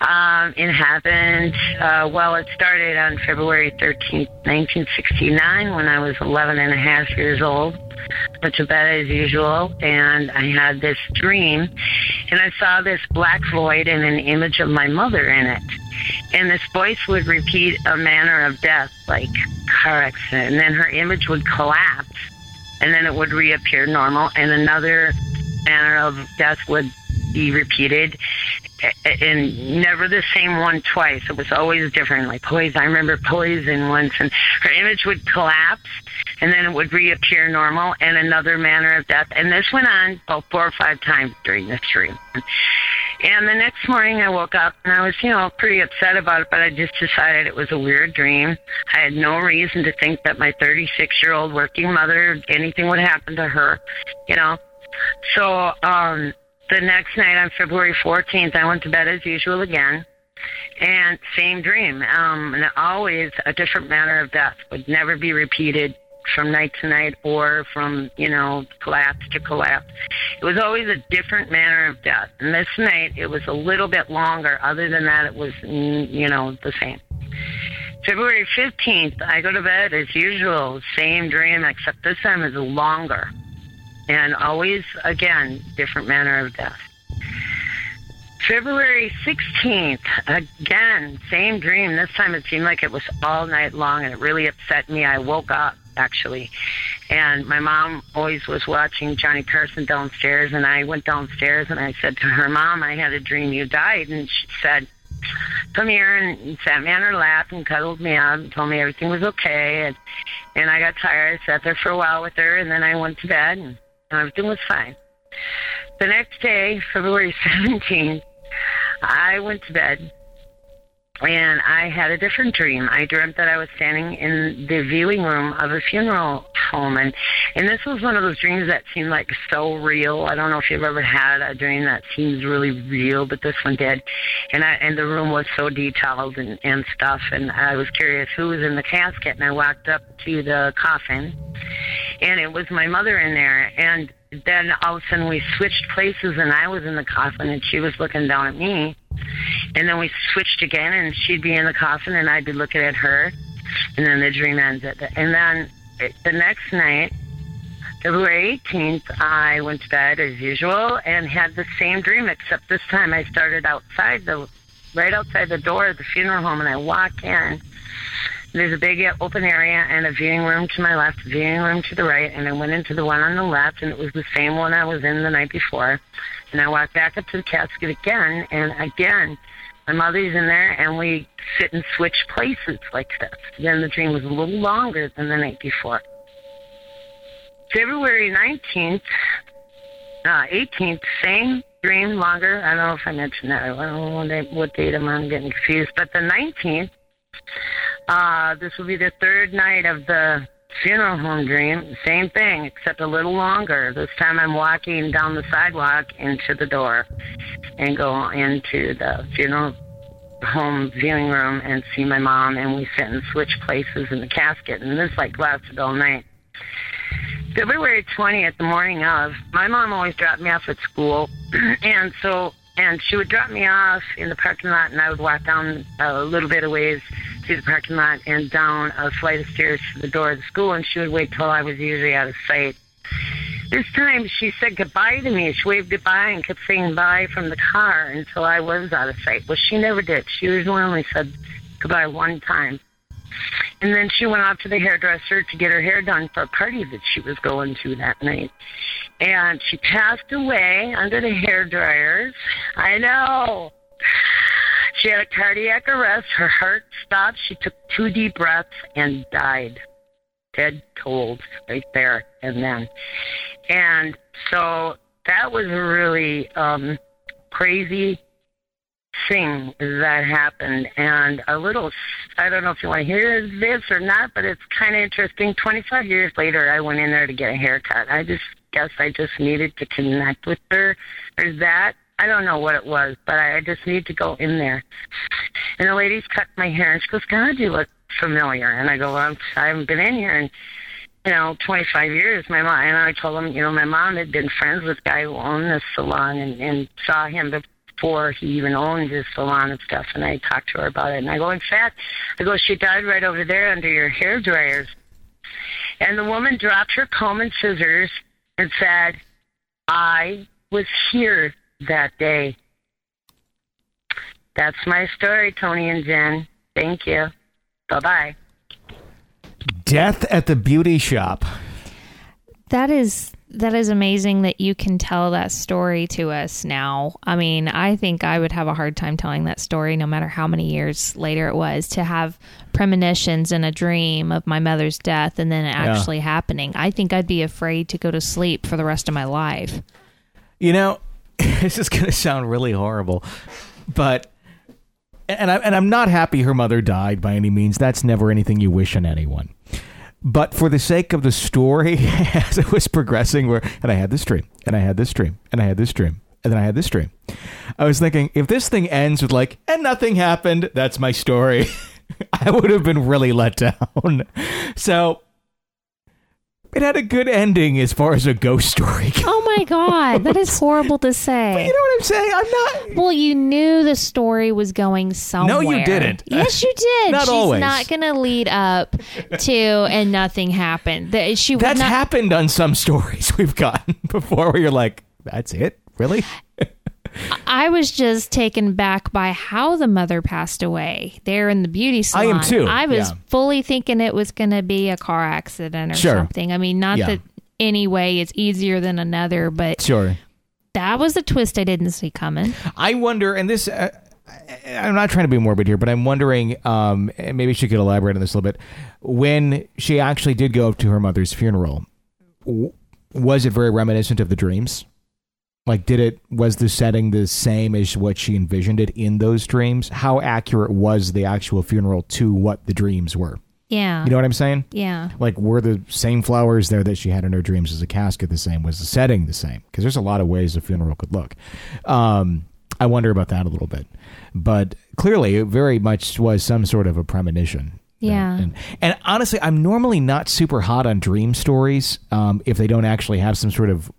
Um, it happened, uh, well, it started on February 13th, 1969, when I was 11 and a half years old. Went to bed as usual, and I had this dream, and I saw this black void and an image of my mother in it. And this voice would repeat a manner of death, like car accident, and then her image would collapse, and then it would reappear normal, and another manner of death would be repeated, and never the same one twice. It was always different, like poison. I remember poison once, and her image would collapse, and then it would reappear normal, and another manner of death. And this went on about four or five times during this dream. And the next morning I woke up and I was, you know, pretty upset about it, but I just decided it was a weird dream. I had no reason to think that my 36 year old working mother, anything would happen to her, you know. So, um, the next night on February 14th, I went to bed as usual again. And same dream. Um, and always a different manner of death would never be repeated from night to night or from, you know, collapse to collapse. It was always a different manner of death. And this night, it was a little bit longer. Other than that, it was, mm, you know, the same. February 15th, I go to bed as usual, same dream, except this time is longer. And always, again, different manner of death. February 16th, again, same dream. This time it seemed like it was all night long and it really upset me. I woke up, actually. And my mom always was watching Johnny Carson downstairs. And I went downstairs and I said to her, Mom, I had a dream you died. And she said, Come here and sat me on her lap and cuddled me up and told me everything was okay. And, and I got tired. Sat there for a while with her and then I went to bed and everything was fine. The next day, February (laughs) 17th, I went to bed and I had a different dream. I dreamt that I was standing in the viewing room of a funeral home, and and this was one of those dreams that seemed like so real. I don't know if you've ever had a dream that seems really real, but this one did. And I and the room was so detailed and and stuff, and I was curious who was in the casket, and I walked up to the coffin, and it was my mother in there, and then all of a sudden we switched places and I was in the coffin and she was looking down at me. And then we switched again and she'd be in the coffin and I'd be looking at her. And then the dream ended. And then eh, the next night, February 18th, I went to bed as usual and had the same dream, except this time I started outside the, right outside the door of the funeral home and I walk in there's a big open area and a viewing room to my left, viewing room to the right, and I went into the one on the left, and it was the same one I was in the night before. And I walked back up to the casket again, and again, my mother's in there, and we sit and switch places like this. Then the dream was a little longer than the night before. February 19th, uh, 18th, same dream, longer. I don't know if I mentioned that. I don't know what date, I'm on, I'm getting confused. But the 19th, uh, this will be the third night of the funeral home dream. Same thing, except a little longer. This time I'm walking down the sidewalk into the door and go into the funeral home viewing room and see my mom, and we sit and switch places in the casket. And this like lasted all night. February 20th, the morning of, my mom always dropped me off at school. (clears throat) and so, and she would drop me off in the parking lot, and I would walk down a little bit of ways to the parking lot and down a flight of stairs to the door of the school, and she would wait till I was usually out of sight. This time she said goodbye to me. She waved goodbye and kept saying bye from the car until I was out of sight. Well, she never did. She usually only said goodbye one time. And then she went off to the hairdresser to get her hair done for a party that she was going to that night. And she passed away under the hair dryers. I know. She had a cardiac arrest. Her heart stopped. She took two deep breaths and died. Dead cold right there and then. And so that was a really um, crazy thing that happened. And a little, I don't know if you want to hear this or not, but it's kind of interesting. 25 years later, I went in there to get a haircut. I just guess I just needed to connect with her. There's that. I don't know what it was, but I just need to go in there. And the lady's cut my hair, and she goes, God, you look familiar. And I go, well, I haven't been in here in, you know, 25 years. My mom, and I told him, you know, my mom had been friends with the guy who owned this salon and, and saw him before he even owned his salon and stuff. And I talked to her about it. And I go, in fact, I go, she died right over there under your hair dryers. And the woman dropped her comb and scissors and said, I was here that day. That's my story, Tony and Jen. Thank you. Bye bye. Death at the beauty shop. That is that is amazing that you can tell that story to us now. I mean, I think I would have a hard time telling that story no matter how many years later it was to have premonitions in a dream of my mother's death and then it actually yeah. happening. I think I'd be afraid to go to sleep for the rest of my life. You know, (laughs) this is going to sound really horrible, but and I and I'm not happy her mother died by any means. That's never anything you wish on anyone. But for the sake of the story, (laughs) as it was progressing, where and I had this dream, and I had this dream, and I had this dream, and then I had this dream. I was thinking, if this thing ends with like, and nothing happened, that's my story. (laughs) I would have been really let down. So it had a good ending as far as a ghost story goes. Oh my god, that is horrible to say. But you know what I'm saying? I'm not. Well, you knew the story was going somewhere. No, you didn't. Yes, you did. (laughs) Not She's always. not going to lead up to and nothing happened. That she That's not, happened on some stories we've gotten (laughs) before, where you're like, "That's it, really." (laughs) I was just taken back by how the mother passed away there in the beauty salon. I am too, I was yeah. fully thinking it was going to be a car accident or Sure. something. I mean, not Yeah. that any way is easier than another, but Sure. that was a twist I didn't see coming. I wonder, and this, uh, I'm not trying to be morbid here, but I'm wondering, um, and maybe she could elaborate on this a little bit. When she actually did go to her mother's funeral, w- was it very reminiscent of the dreams? Like, did it, was the setting the same as what she envisioned it in those dreams? How accurate was the actual funeral to what the dreams were? Yeah. You know what I'm saying? yeah. Like, were the same flowers there that she had in her dreams as a casket the same? Was the setting the same? Because there's a lot of ways a funeral could look. Um, I wonder about that a little bit. But clearly, it very much was some sort of a premonition. Yeah. And, and honestly, I'm normally not super hot on dream stories um, if they don't actually have some sort of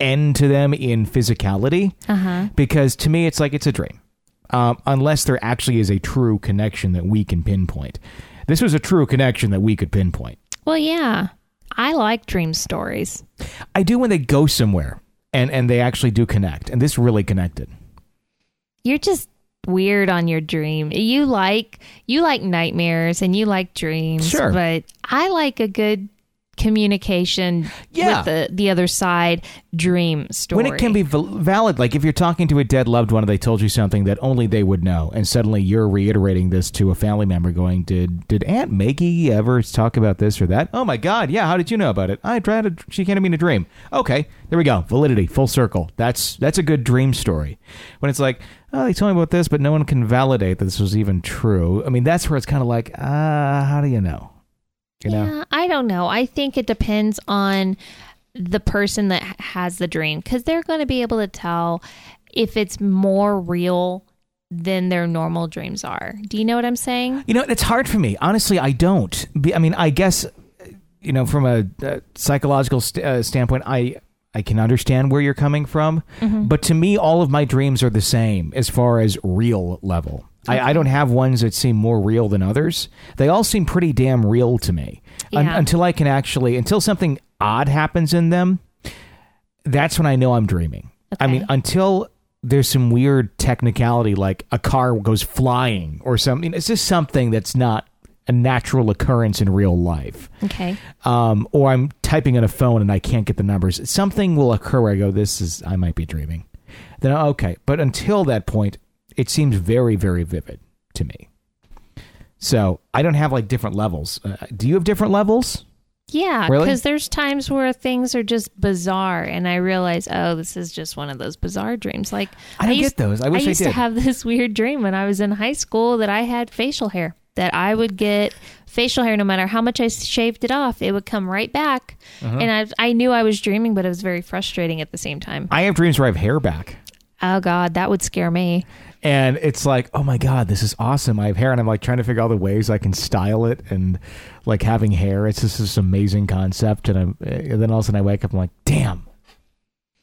end to them in physicality Uh huh. because to me it's like it's a dream um, unless there actually is a true connection that we can pinpoint this was a true connection that we could pinpoint Well, yeah. I like dream stories. i do when they go somewhere and and they actually do connect and this really connected You're just weird on your dream. You like you like nightmares and you like dreams. Sure. But I like a good communication Yeah. with the the other side dream story. when it can be val- valid like if you're talking to a dead loved one and they told you something that only they would know and suddenly you're reiterating this to a family member going did did aunt maggie ever talk about this or that? Oh my god yeah how did you know about it? I tried to she to me in a dream. Okay there we go validity full circle that's that's a good dream story. When it's like oh they told me about this but no one can validate that this was even true. I mean that's where it's kind of like ah how do you know you know Yeah, I don't know. I think it depends on the person that has the dream because they're going to be able to tell if it's more real than their normal dreams are. Do you know what I'm saying? You know, it's hard for me. Honestly, I don't. Be, I mean, I guess, you know, from a, uh psychological st- uh, standpoint, I I can understand where you're coming from. But to me, all of my dreams are the same as far as real level. I, I don't have ones that seem more real than others. They all seem pretty damn real to me. Un- Yeah. until I can actually, until something odd happens in them, that's when I know I'm dreaming. I mean, until there's some weird technicality like a car goes flying or something. It's just something that's not a natural occurrence in real life. Okay. Um, or I'm typing on a phone and I can't get the numbers. Something will occur where I go, this is, I might be dreaming. Then, okay. But until that point, it seems very, very vivid to me. So I don't have like different levels. Uh, do you have different levels? Yeah, Really? because there's times where things are just bizarre, and I realize, oh, this is just one of those bizarre dreams. Like I don't used, get those. I wish I used to did. have (laughs) this weird dream when I was in high school that I had facial hair. That I would get facial hair no matter how much I shaved it off, it would come right back, Uh-huh. and I I knew I was dreaming, but it was very frustrating at the same time. I have dreams where I have hair back. Oh God, that would scare me. And it's like oh my god this is awesome. I have hair and i'm like trying to figure out the ways i can style it and like having hair. It's just this amazing concept. And, I'm, eh, and then all of a sudden i wake up i'm like damn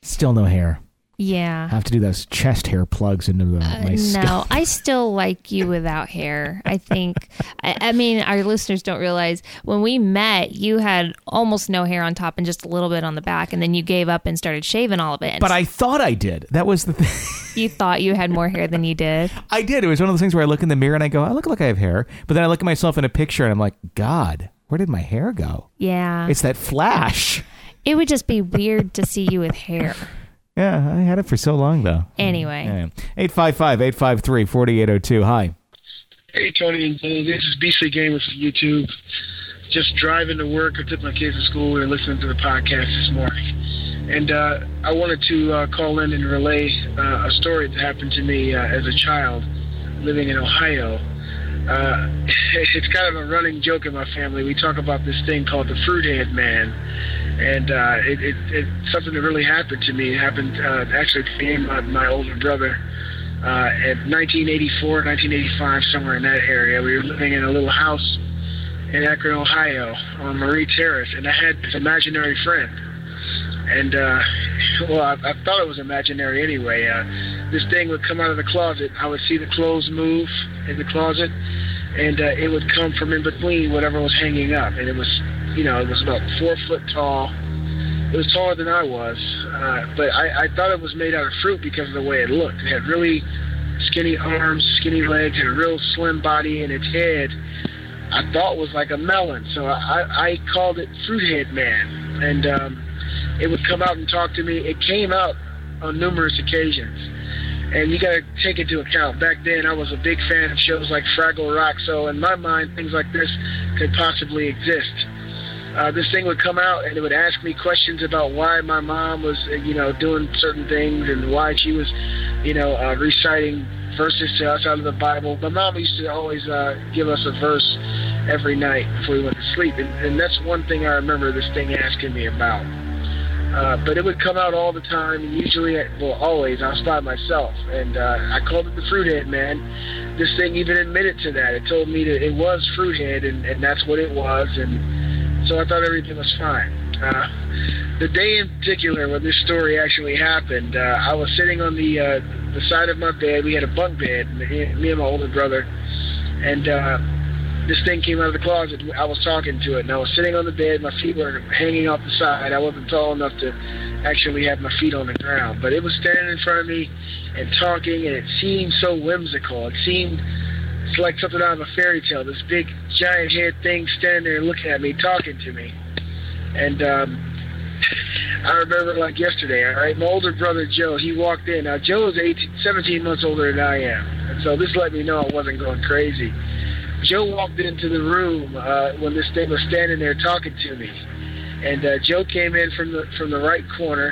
still no hair i Yeah. have to do those chest hair plugs into the, Uh, my no, scalp I still like you without hair. I think. I, I mean, our listeners don't realize when we met, you had almost no hair on top and just a little bit on the back, and then you gave up and started shaving all of it. But i thought i did that was the thing (laughs) you thought you had more hair than you did. i did it was one of those things where i look in the mirror and i go i look like i have hair but then i look at myself in a picture and i'm like god where did my hair go Yeah, it's that flash it would just be weird to see you with hair. Yeah i had it for so long though Anyway, yeah. 855-853-4802 hi Hey Tony and Tony, this is Beastly Gamers from YouTube. Just driving to work. I took my kids to school. We were listening to the podcast this morning, and uh, I wanted to uh, call in and relay uh, a story that happened to me uh, as a child living in Ohio. Uh, (laughs) it's kind of a running joke in my family. We talk about this thing called the Fruithead Man, and uh, it, it, it's something that really happened to me. It happened uh, actually to me and my, my older brother uh, in 1984, 1985, somewhere in that area. We were living in a little house in Akron, Ohio, on Marie Terrace, and I had this imaginary friend. And uh, (laughs) well, I, I thought it was imaginary anyway. Uh, this thing would come out of the closet. I would see the clothes move in the closet, and uh, it would come from in between whatever was hanging up. And it was, you know, it was about four foot tall, It was taller than I was, uh, but I, I thought it was made out of fruit because of the way it looked. It had really skinny arms, skinny legs, and a real slim body, and its head I thought was like a melon. So I, I called it Fruithead Man, and um, it would come out and talk to me. It came out on numerous occasions. And you got to take into account, back then I was a big fan of shows like Fraggle Rock, so in my mind, things like this could possibly exist. Uh, this thing would come out and it would ask me questions about why my mom was, uh, you know, doing certain things and why she was, you know, uh, reciting verses to us out of the Bible. My mom used to always uh, give us a verse every night before we went to sleep, and, and that's one thing I remember this thing asking me about. Uh, but it would come out all the time, and usually, well, always, I was by myself. And uh, I called it the Fruit Fruithead Man. This thing even admitted to that. It told me that it was Fruit Fruithead, and, and that's what it was. And so I thought everything was fine. Uh, the day in particular when this story actually happened, uh, I was sitting on the uh, the side of my bed. We had a bunk bed, me and my older brother, and uh, this thing came out of the closet. I was talking to it, and I was sitting on the bed. My feet were hanging off the side. I wasn't tall enough to actually have my feet on the ground, but it was standing in front of me and talking, and it seemed so whimsical. It seemed it's like something out of a fairy tale. This big giant head thing standing there looking at me, talking to me, and um, (laughs) I remember like yesterday. All right, my older brother Joe, he walked in. Now Joe is 18, 17 months older than I am, and so this let me know I wasn't going crazy. Joe walked into the room uh, when this thing was standing there talking to me, and uh, Joe came in from the from the right corner,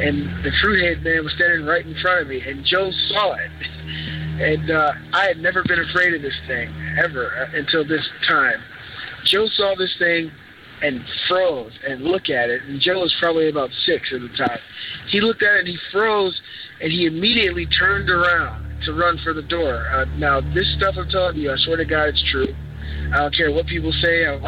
and the fruithead man was standing right in front of me, and Joe saw it, (laughs) and uh, I had never been afraid of this thing ever uh, until this time. Joe saw this thing and froze and looked at it, and Joe was probably about six at the time. He looked at it and he froze, and he immediately turned around to run for the door. Uh, now, this stuff I'm telling you, I swear to God, it's true. I don't care what people say. I,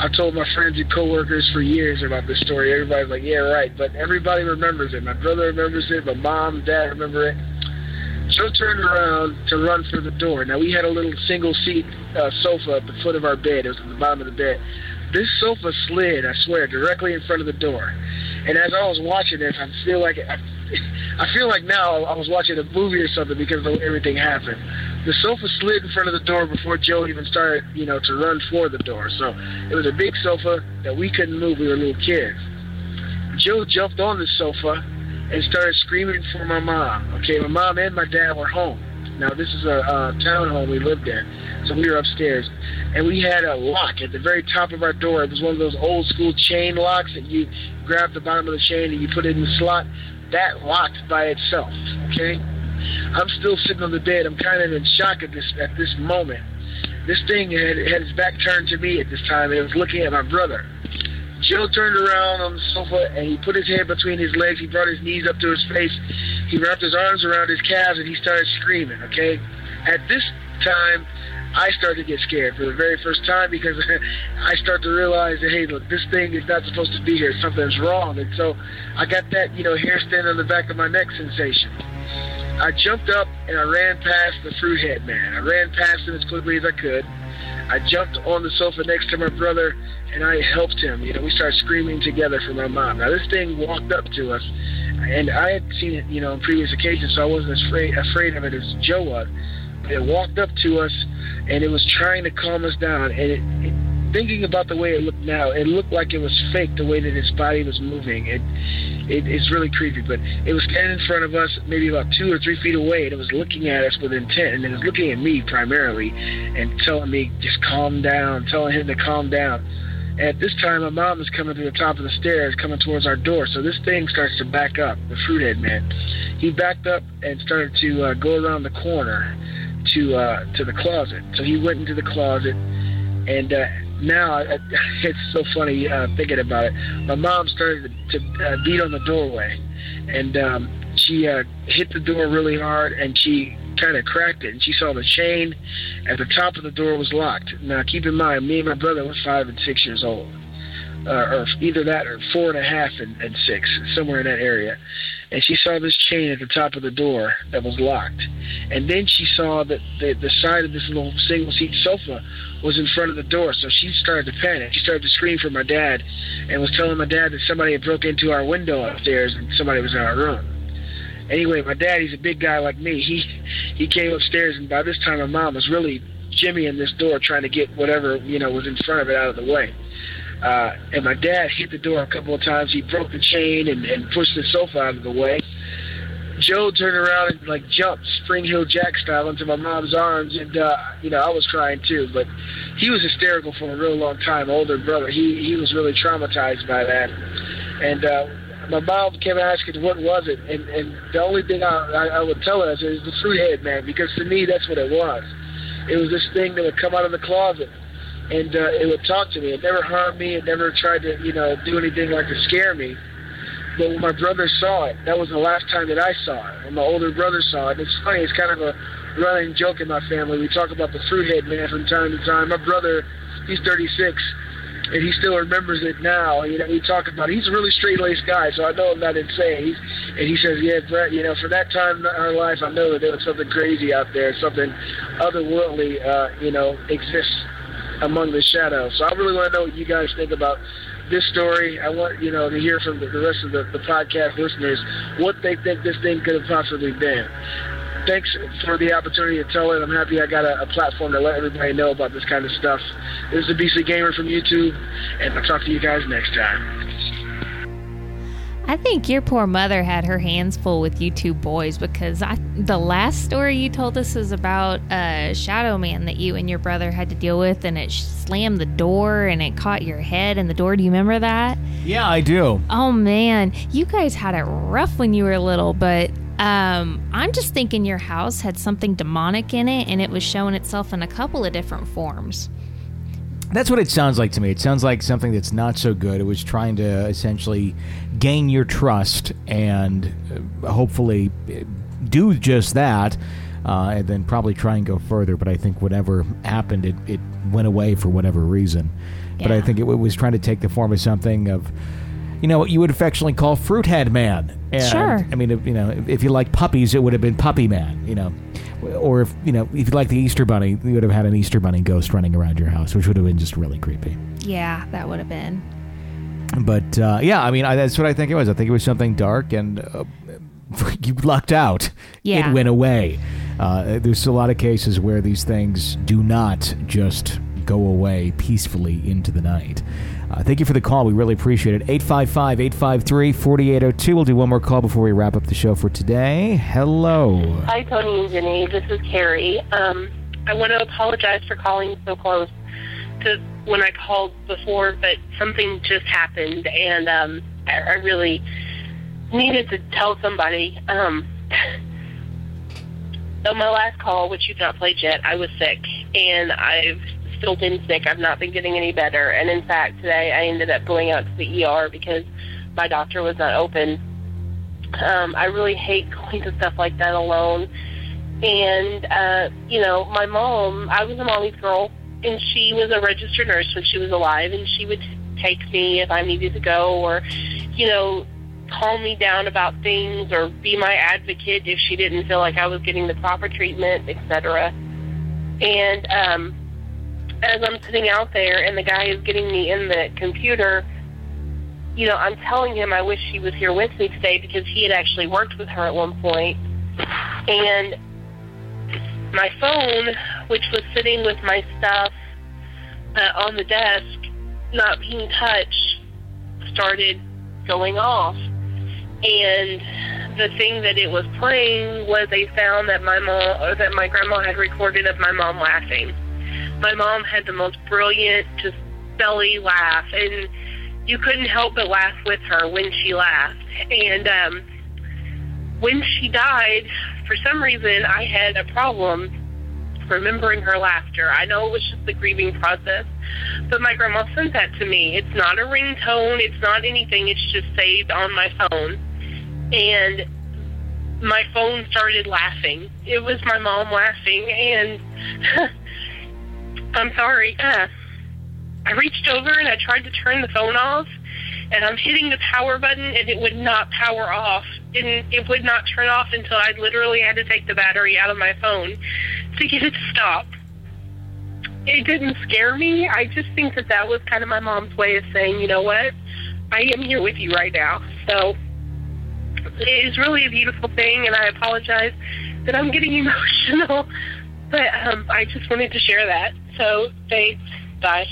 (laughs) I've told my friends and coworkers for years about this story. Everybody's like, "Yeah, right," but everybody remembers it. My brother remembers it. My mom, dad remember it. Joe turned around to run for the door. Now we had a little single seat uh, sofa at the foot of our bed. It was at the bottom of the bed. This sofa slid, I swear, directly in front of the door. And as I was watching this, I feel like I (laughs) I feel like now I was watching a movie or something because of the way everything happened. The sofa slid in front of the door before Joe even started, you know, to run for the door. So it was a big sofa that we couldn't move. We were little kids. Joe jumped on the sofa and started screaming for my mom. Okay, my mom and my dad were home. Now this is a, a townhome we lived in, so we were upstairs, and we had a lock at the very top of our door. It was one of those old school chain locks that you grab the bottom of the chain and you put it in the slot that locked by itself. Okay, I'm still sitting on the bed. I'm kind of in shock at this at this moment. This thing had, had its back turned to me at this time, and it was looking at my brother. Joe turned around on the sofa and he put his head between his legs. He brought his knees up to his face. He wrapped his arms around his calves and he started screaming. Okay, at this time, I started to get scared for the very first time because (laughs) I start to realize that hey, look, this thing is not supposed to be here. Something's wrong, and so I got that you know hair standing on the back of my neck sensation. I jumped up and I ran past the fruit head man. I ran past him as quickly as I could. I jumped on the sofa next to my brother and I helped him. You know, we started screaming together for my mom. Now this thing walked up to us, and I had seen it, you know, on previous occasions, so I wasn't as afraid afraid of it as Joe was. It walked up to us, and it was trying to calm us down. And it, it, thinking about the way it looked now, it looked like it was fake the way that its body was moving. It, it it's really creepy. But it was standing in front of us, maybe about two or three feet away, and it was looking at us with intent. And it was looking at me primarily, and telling me just calm down, telling him to calm down. At this time, my mom is coming to the top of the stairs, coming towards our door. So this thing starts to back up. The fruithead man, he backed up and started to uh, go around the corner to uh, to the closet. So he went into the closet, and uh, now (laughs) it's so funny uh, thinking about it. My mom started to, to uh, beat on the doorway, and um, she uh, hit the door really hard, and she kind of cracked it, and she saw the chain at the top of the door was locked. Now keep in mind, me and my brother were five and six years old. Uh, or either that or four and a half and, and six, somewhere in that area. And she saw this chain at the top of the door that was locked. And then she saw that the, the side of this little single seat sofa was in front of the door, so she started to panic. She started to scream for my dad and was telling my dad that somebody had broke into our window upstairs and somebody was in our room. Anyway, my dad, he's a big guy like me. He he came upstairs, and by this time, my mom was really jimmying this door, trying to get whatever you know was in front of it out of the way. Uh, and my dad hit the door a couple of times. He broke the chain and, and pushed the sofa out of the way. Joe turned around and like jumped Spring Heel Jack style into my mom's arms, and uh, you know I was crying too. But he was hysterical for a real long time. Older brother, he he was really traumatized by that, and uh, my mom kept asking what was it, and and the only thing I I, I would tell her is the fruit head man, because to me that's what it was. It was this thing that would come out of the closet and uh, it would talk to me. It never harmed me. It never tried to, you know, do anything like to scare me. But when my brother saw it, that was the last time that I saw it. When my older brother saw it, it's funny. It's kind of a running joke in my family. We talk about the fruithead man from time to time. My brother, he's 36, and he still remembers it now. You know, we talk about. It. He's a really straight-laced guy, so I know I'm not insane. He's, and he says, "Yeah, Brett, you know, for that time in our life, I know that there was something crazy out there, something otherworldly, uh, you know, exists." Among the shadows. So I really want to know what you guys think about this story. I want you know to hear from the, the rest of the, the podcast listeners what they think this thing could have possibly been. Thanks for the opportunity to tell it. I'm happy I got a, a platform to let everybody know about this kind of stuff. This is the BC Gamer from YouTube, and I'll talk to you guys next time. I think your poor mother had her hands full with you two boys because I, the last story you told us is about a shadow man that you and your brother had to deal with, and it slammed the door and it caught your head in the door. Do you remember that? Yeah, I do. Oh man, you guys had it rough when you were little, but um, I'm just thinking your house had something demonic in it, and it was showing itself in a couple of different forms. That's what it sounds like to me. It sounds like something that's not so good. It was trying to essentially gain your trust and uh, hopefully uh, do just that, uh, and then probably try and go further. But I think whatever happened, it, it went away for whatever reason. But I Yeah. think it, was trying to take the form of something of, you know, what you would affectionately call Fruit Head Man. And, Sure. I mean, if, you know, if, if you like puppies, it would have been Puppy Man. You know, or if you know, if you like the Easter Bunny, you would have had an Easter Bunny ghost running around your house, which would have been just really creepy. Yeah, that would have been. But uh, yeah, I mean, I, that's what I think it was. I think it was something dark, and uh, (laughs) you lucked out. Yeah. It went away. Uh, there's a lot of cases where these things do not just go away peacefully into the night. Uh, thank you for the call. We really appreciate it. 855 853 4802. We'll do one more call before we wrap up the show for today. Hello. Hi, Tony and Jenny. This is Carrie. Um, I want to apologize for calling so close to when I called before, but something just happened, and um, I, really needed to tell somebody. Um, (laughs) my last call, which you've not played yet, I was sick, and I've still been sick. I've not been getting any better, and in fact, today I ended up going out to the ER because my doctor was not open um, I really hate (laughs) going to stuff like that alone. And, uh, you know, my mom, I was a mommy's girl, and she was a registered nurse when she was alive, and she would take me if I needed to go or, you know, calm me down about things or be my advocate if she didn't feel like I was getting the proper treatment, etc. And um, as I'm sitting out there and the guy is getting me in the computer, you know, I'm telling him I wish he was here with me today because he had actually worked with her at one point. And my phone, which was sitting with my stuff uh, on the desk, not being touched, started going off. And the thing that it was playing was a sound that my mom or that my grandma had recorded of my mom laughing. My mom had the most brilliant, just belly laugh, and you couldn't help but laugh with her when she laughed. And um, when she died, for some reason, I had a problem remembering her laughter. I know it was just the grieving process, but my grandma sent that to me. It's not a ringtone, it's not anything, it's just saved on my phone. And my phone started laughing. It was my mom laughing, and (laughs) I'm sorry. Uh, I reached over and I tried to turn the phone off, and I'm hitting the power button, and it would not power off, and it would not turn off until I literally had to take the battery out of my phone to get it to stop. It didn't scare me. I just think that that was kind of my mom's way of saying, you know what, I am here with you right now. So it is really a beautiful thing, and I apologize that I'm getting (laughs) emotional, but um, I just wanted to share that. So thanks. Bye.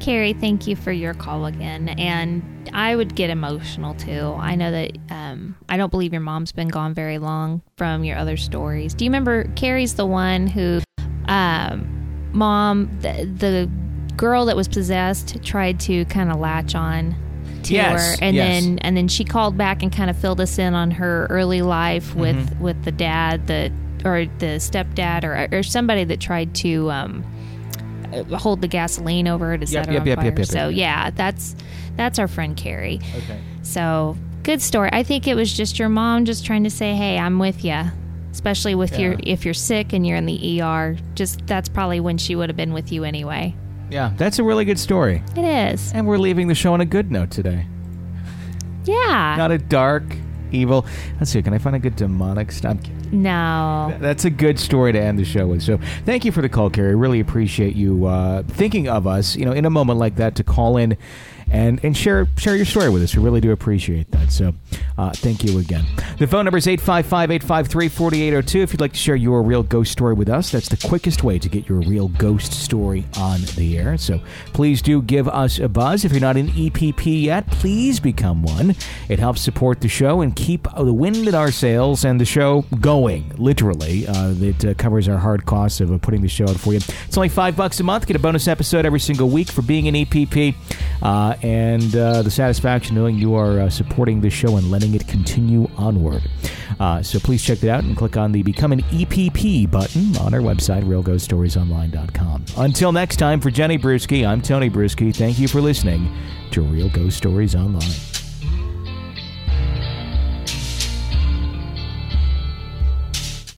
Carrie, thank you for your call again. And I would get emotional too. I know that um, I don't believe your mom's been gone very long from your other stories. Do you remember Carrie's the one who, um, mom, the, the girl that was possessed tried to kind of latch on to Yes, her, and yes. then and then she called back and kind of filled us in on her early life with Mm-hmm. with the dad that or the stepdad or or somebody that tried to. Um, hold the gasoline over to set her yep, on yep, fire. yep, yep, so yep. yeah, that's that's our friend Carrie. Okay. So good story. I think it was just your mom just trying to say, "Hey, I'm with you." Especially with your if you're sick and you're in the ER, just that's probably when she would have been with you anyway. Yeah, that's a really good story. It is. And we're leaving the show on a good note today. Yeah. Not a dark, evil. Let's see, can I find a good demonic stuff? No. That's a good story to end the show with. So, thank you for the call, Carrie. Really appreciate you uh, thinking of us. You know, in a moment like that, to call in and and share share your story with us. We really do appreciate that. So, uh, thank you again. The phone number is 855-853-4802. If you'd like to share your real ghost story with us, that's the quickest way to get your real ghost story on the air. So, please do give us a buzz. If you're not an EPP yet, please become one. It helps support the show and keep the wind in our sails and the show going. Literally, uh, it uh, covers our hard costs of uh, putting the show out for you. It's only five bucks a month. Get a bonus episode every single week for being an EPP, uh, and uh, the satisfaction knowing you are uh, supporting the show and letting it continue onward. Uh, so please check that out and click on the Become an EPP button on our website, RealGhostStoriesOnline.com. Until next time, for Jenny Brueski, I'm Tony Brueski. Thank you for listening to Real Ghost Stories Online.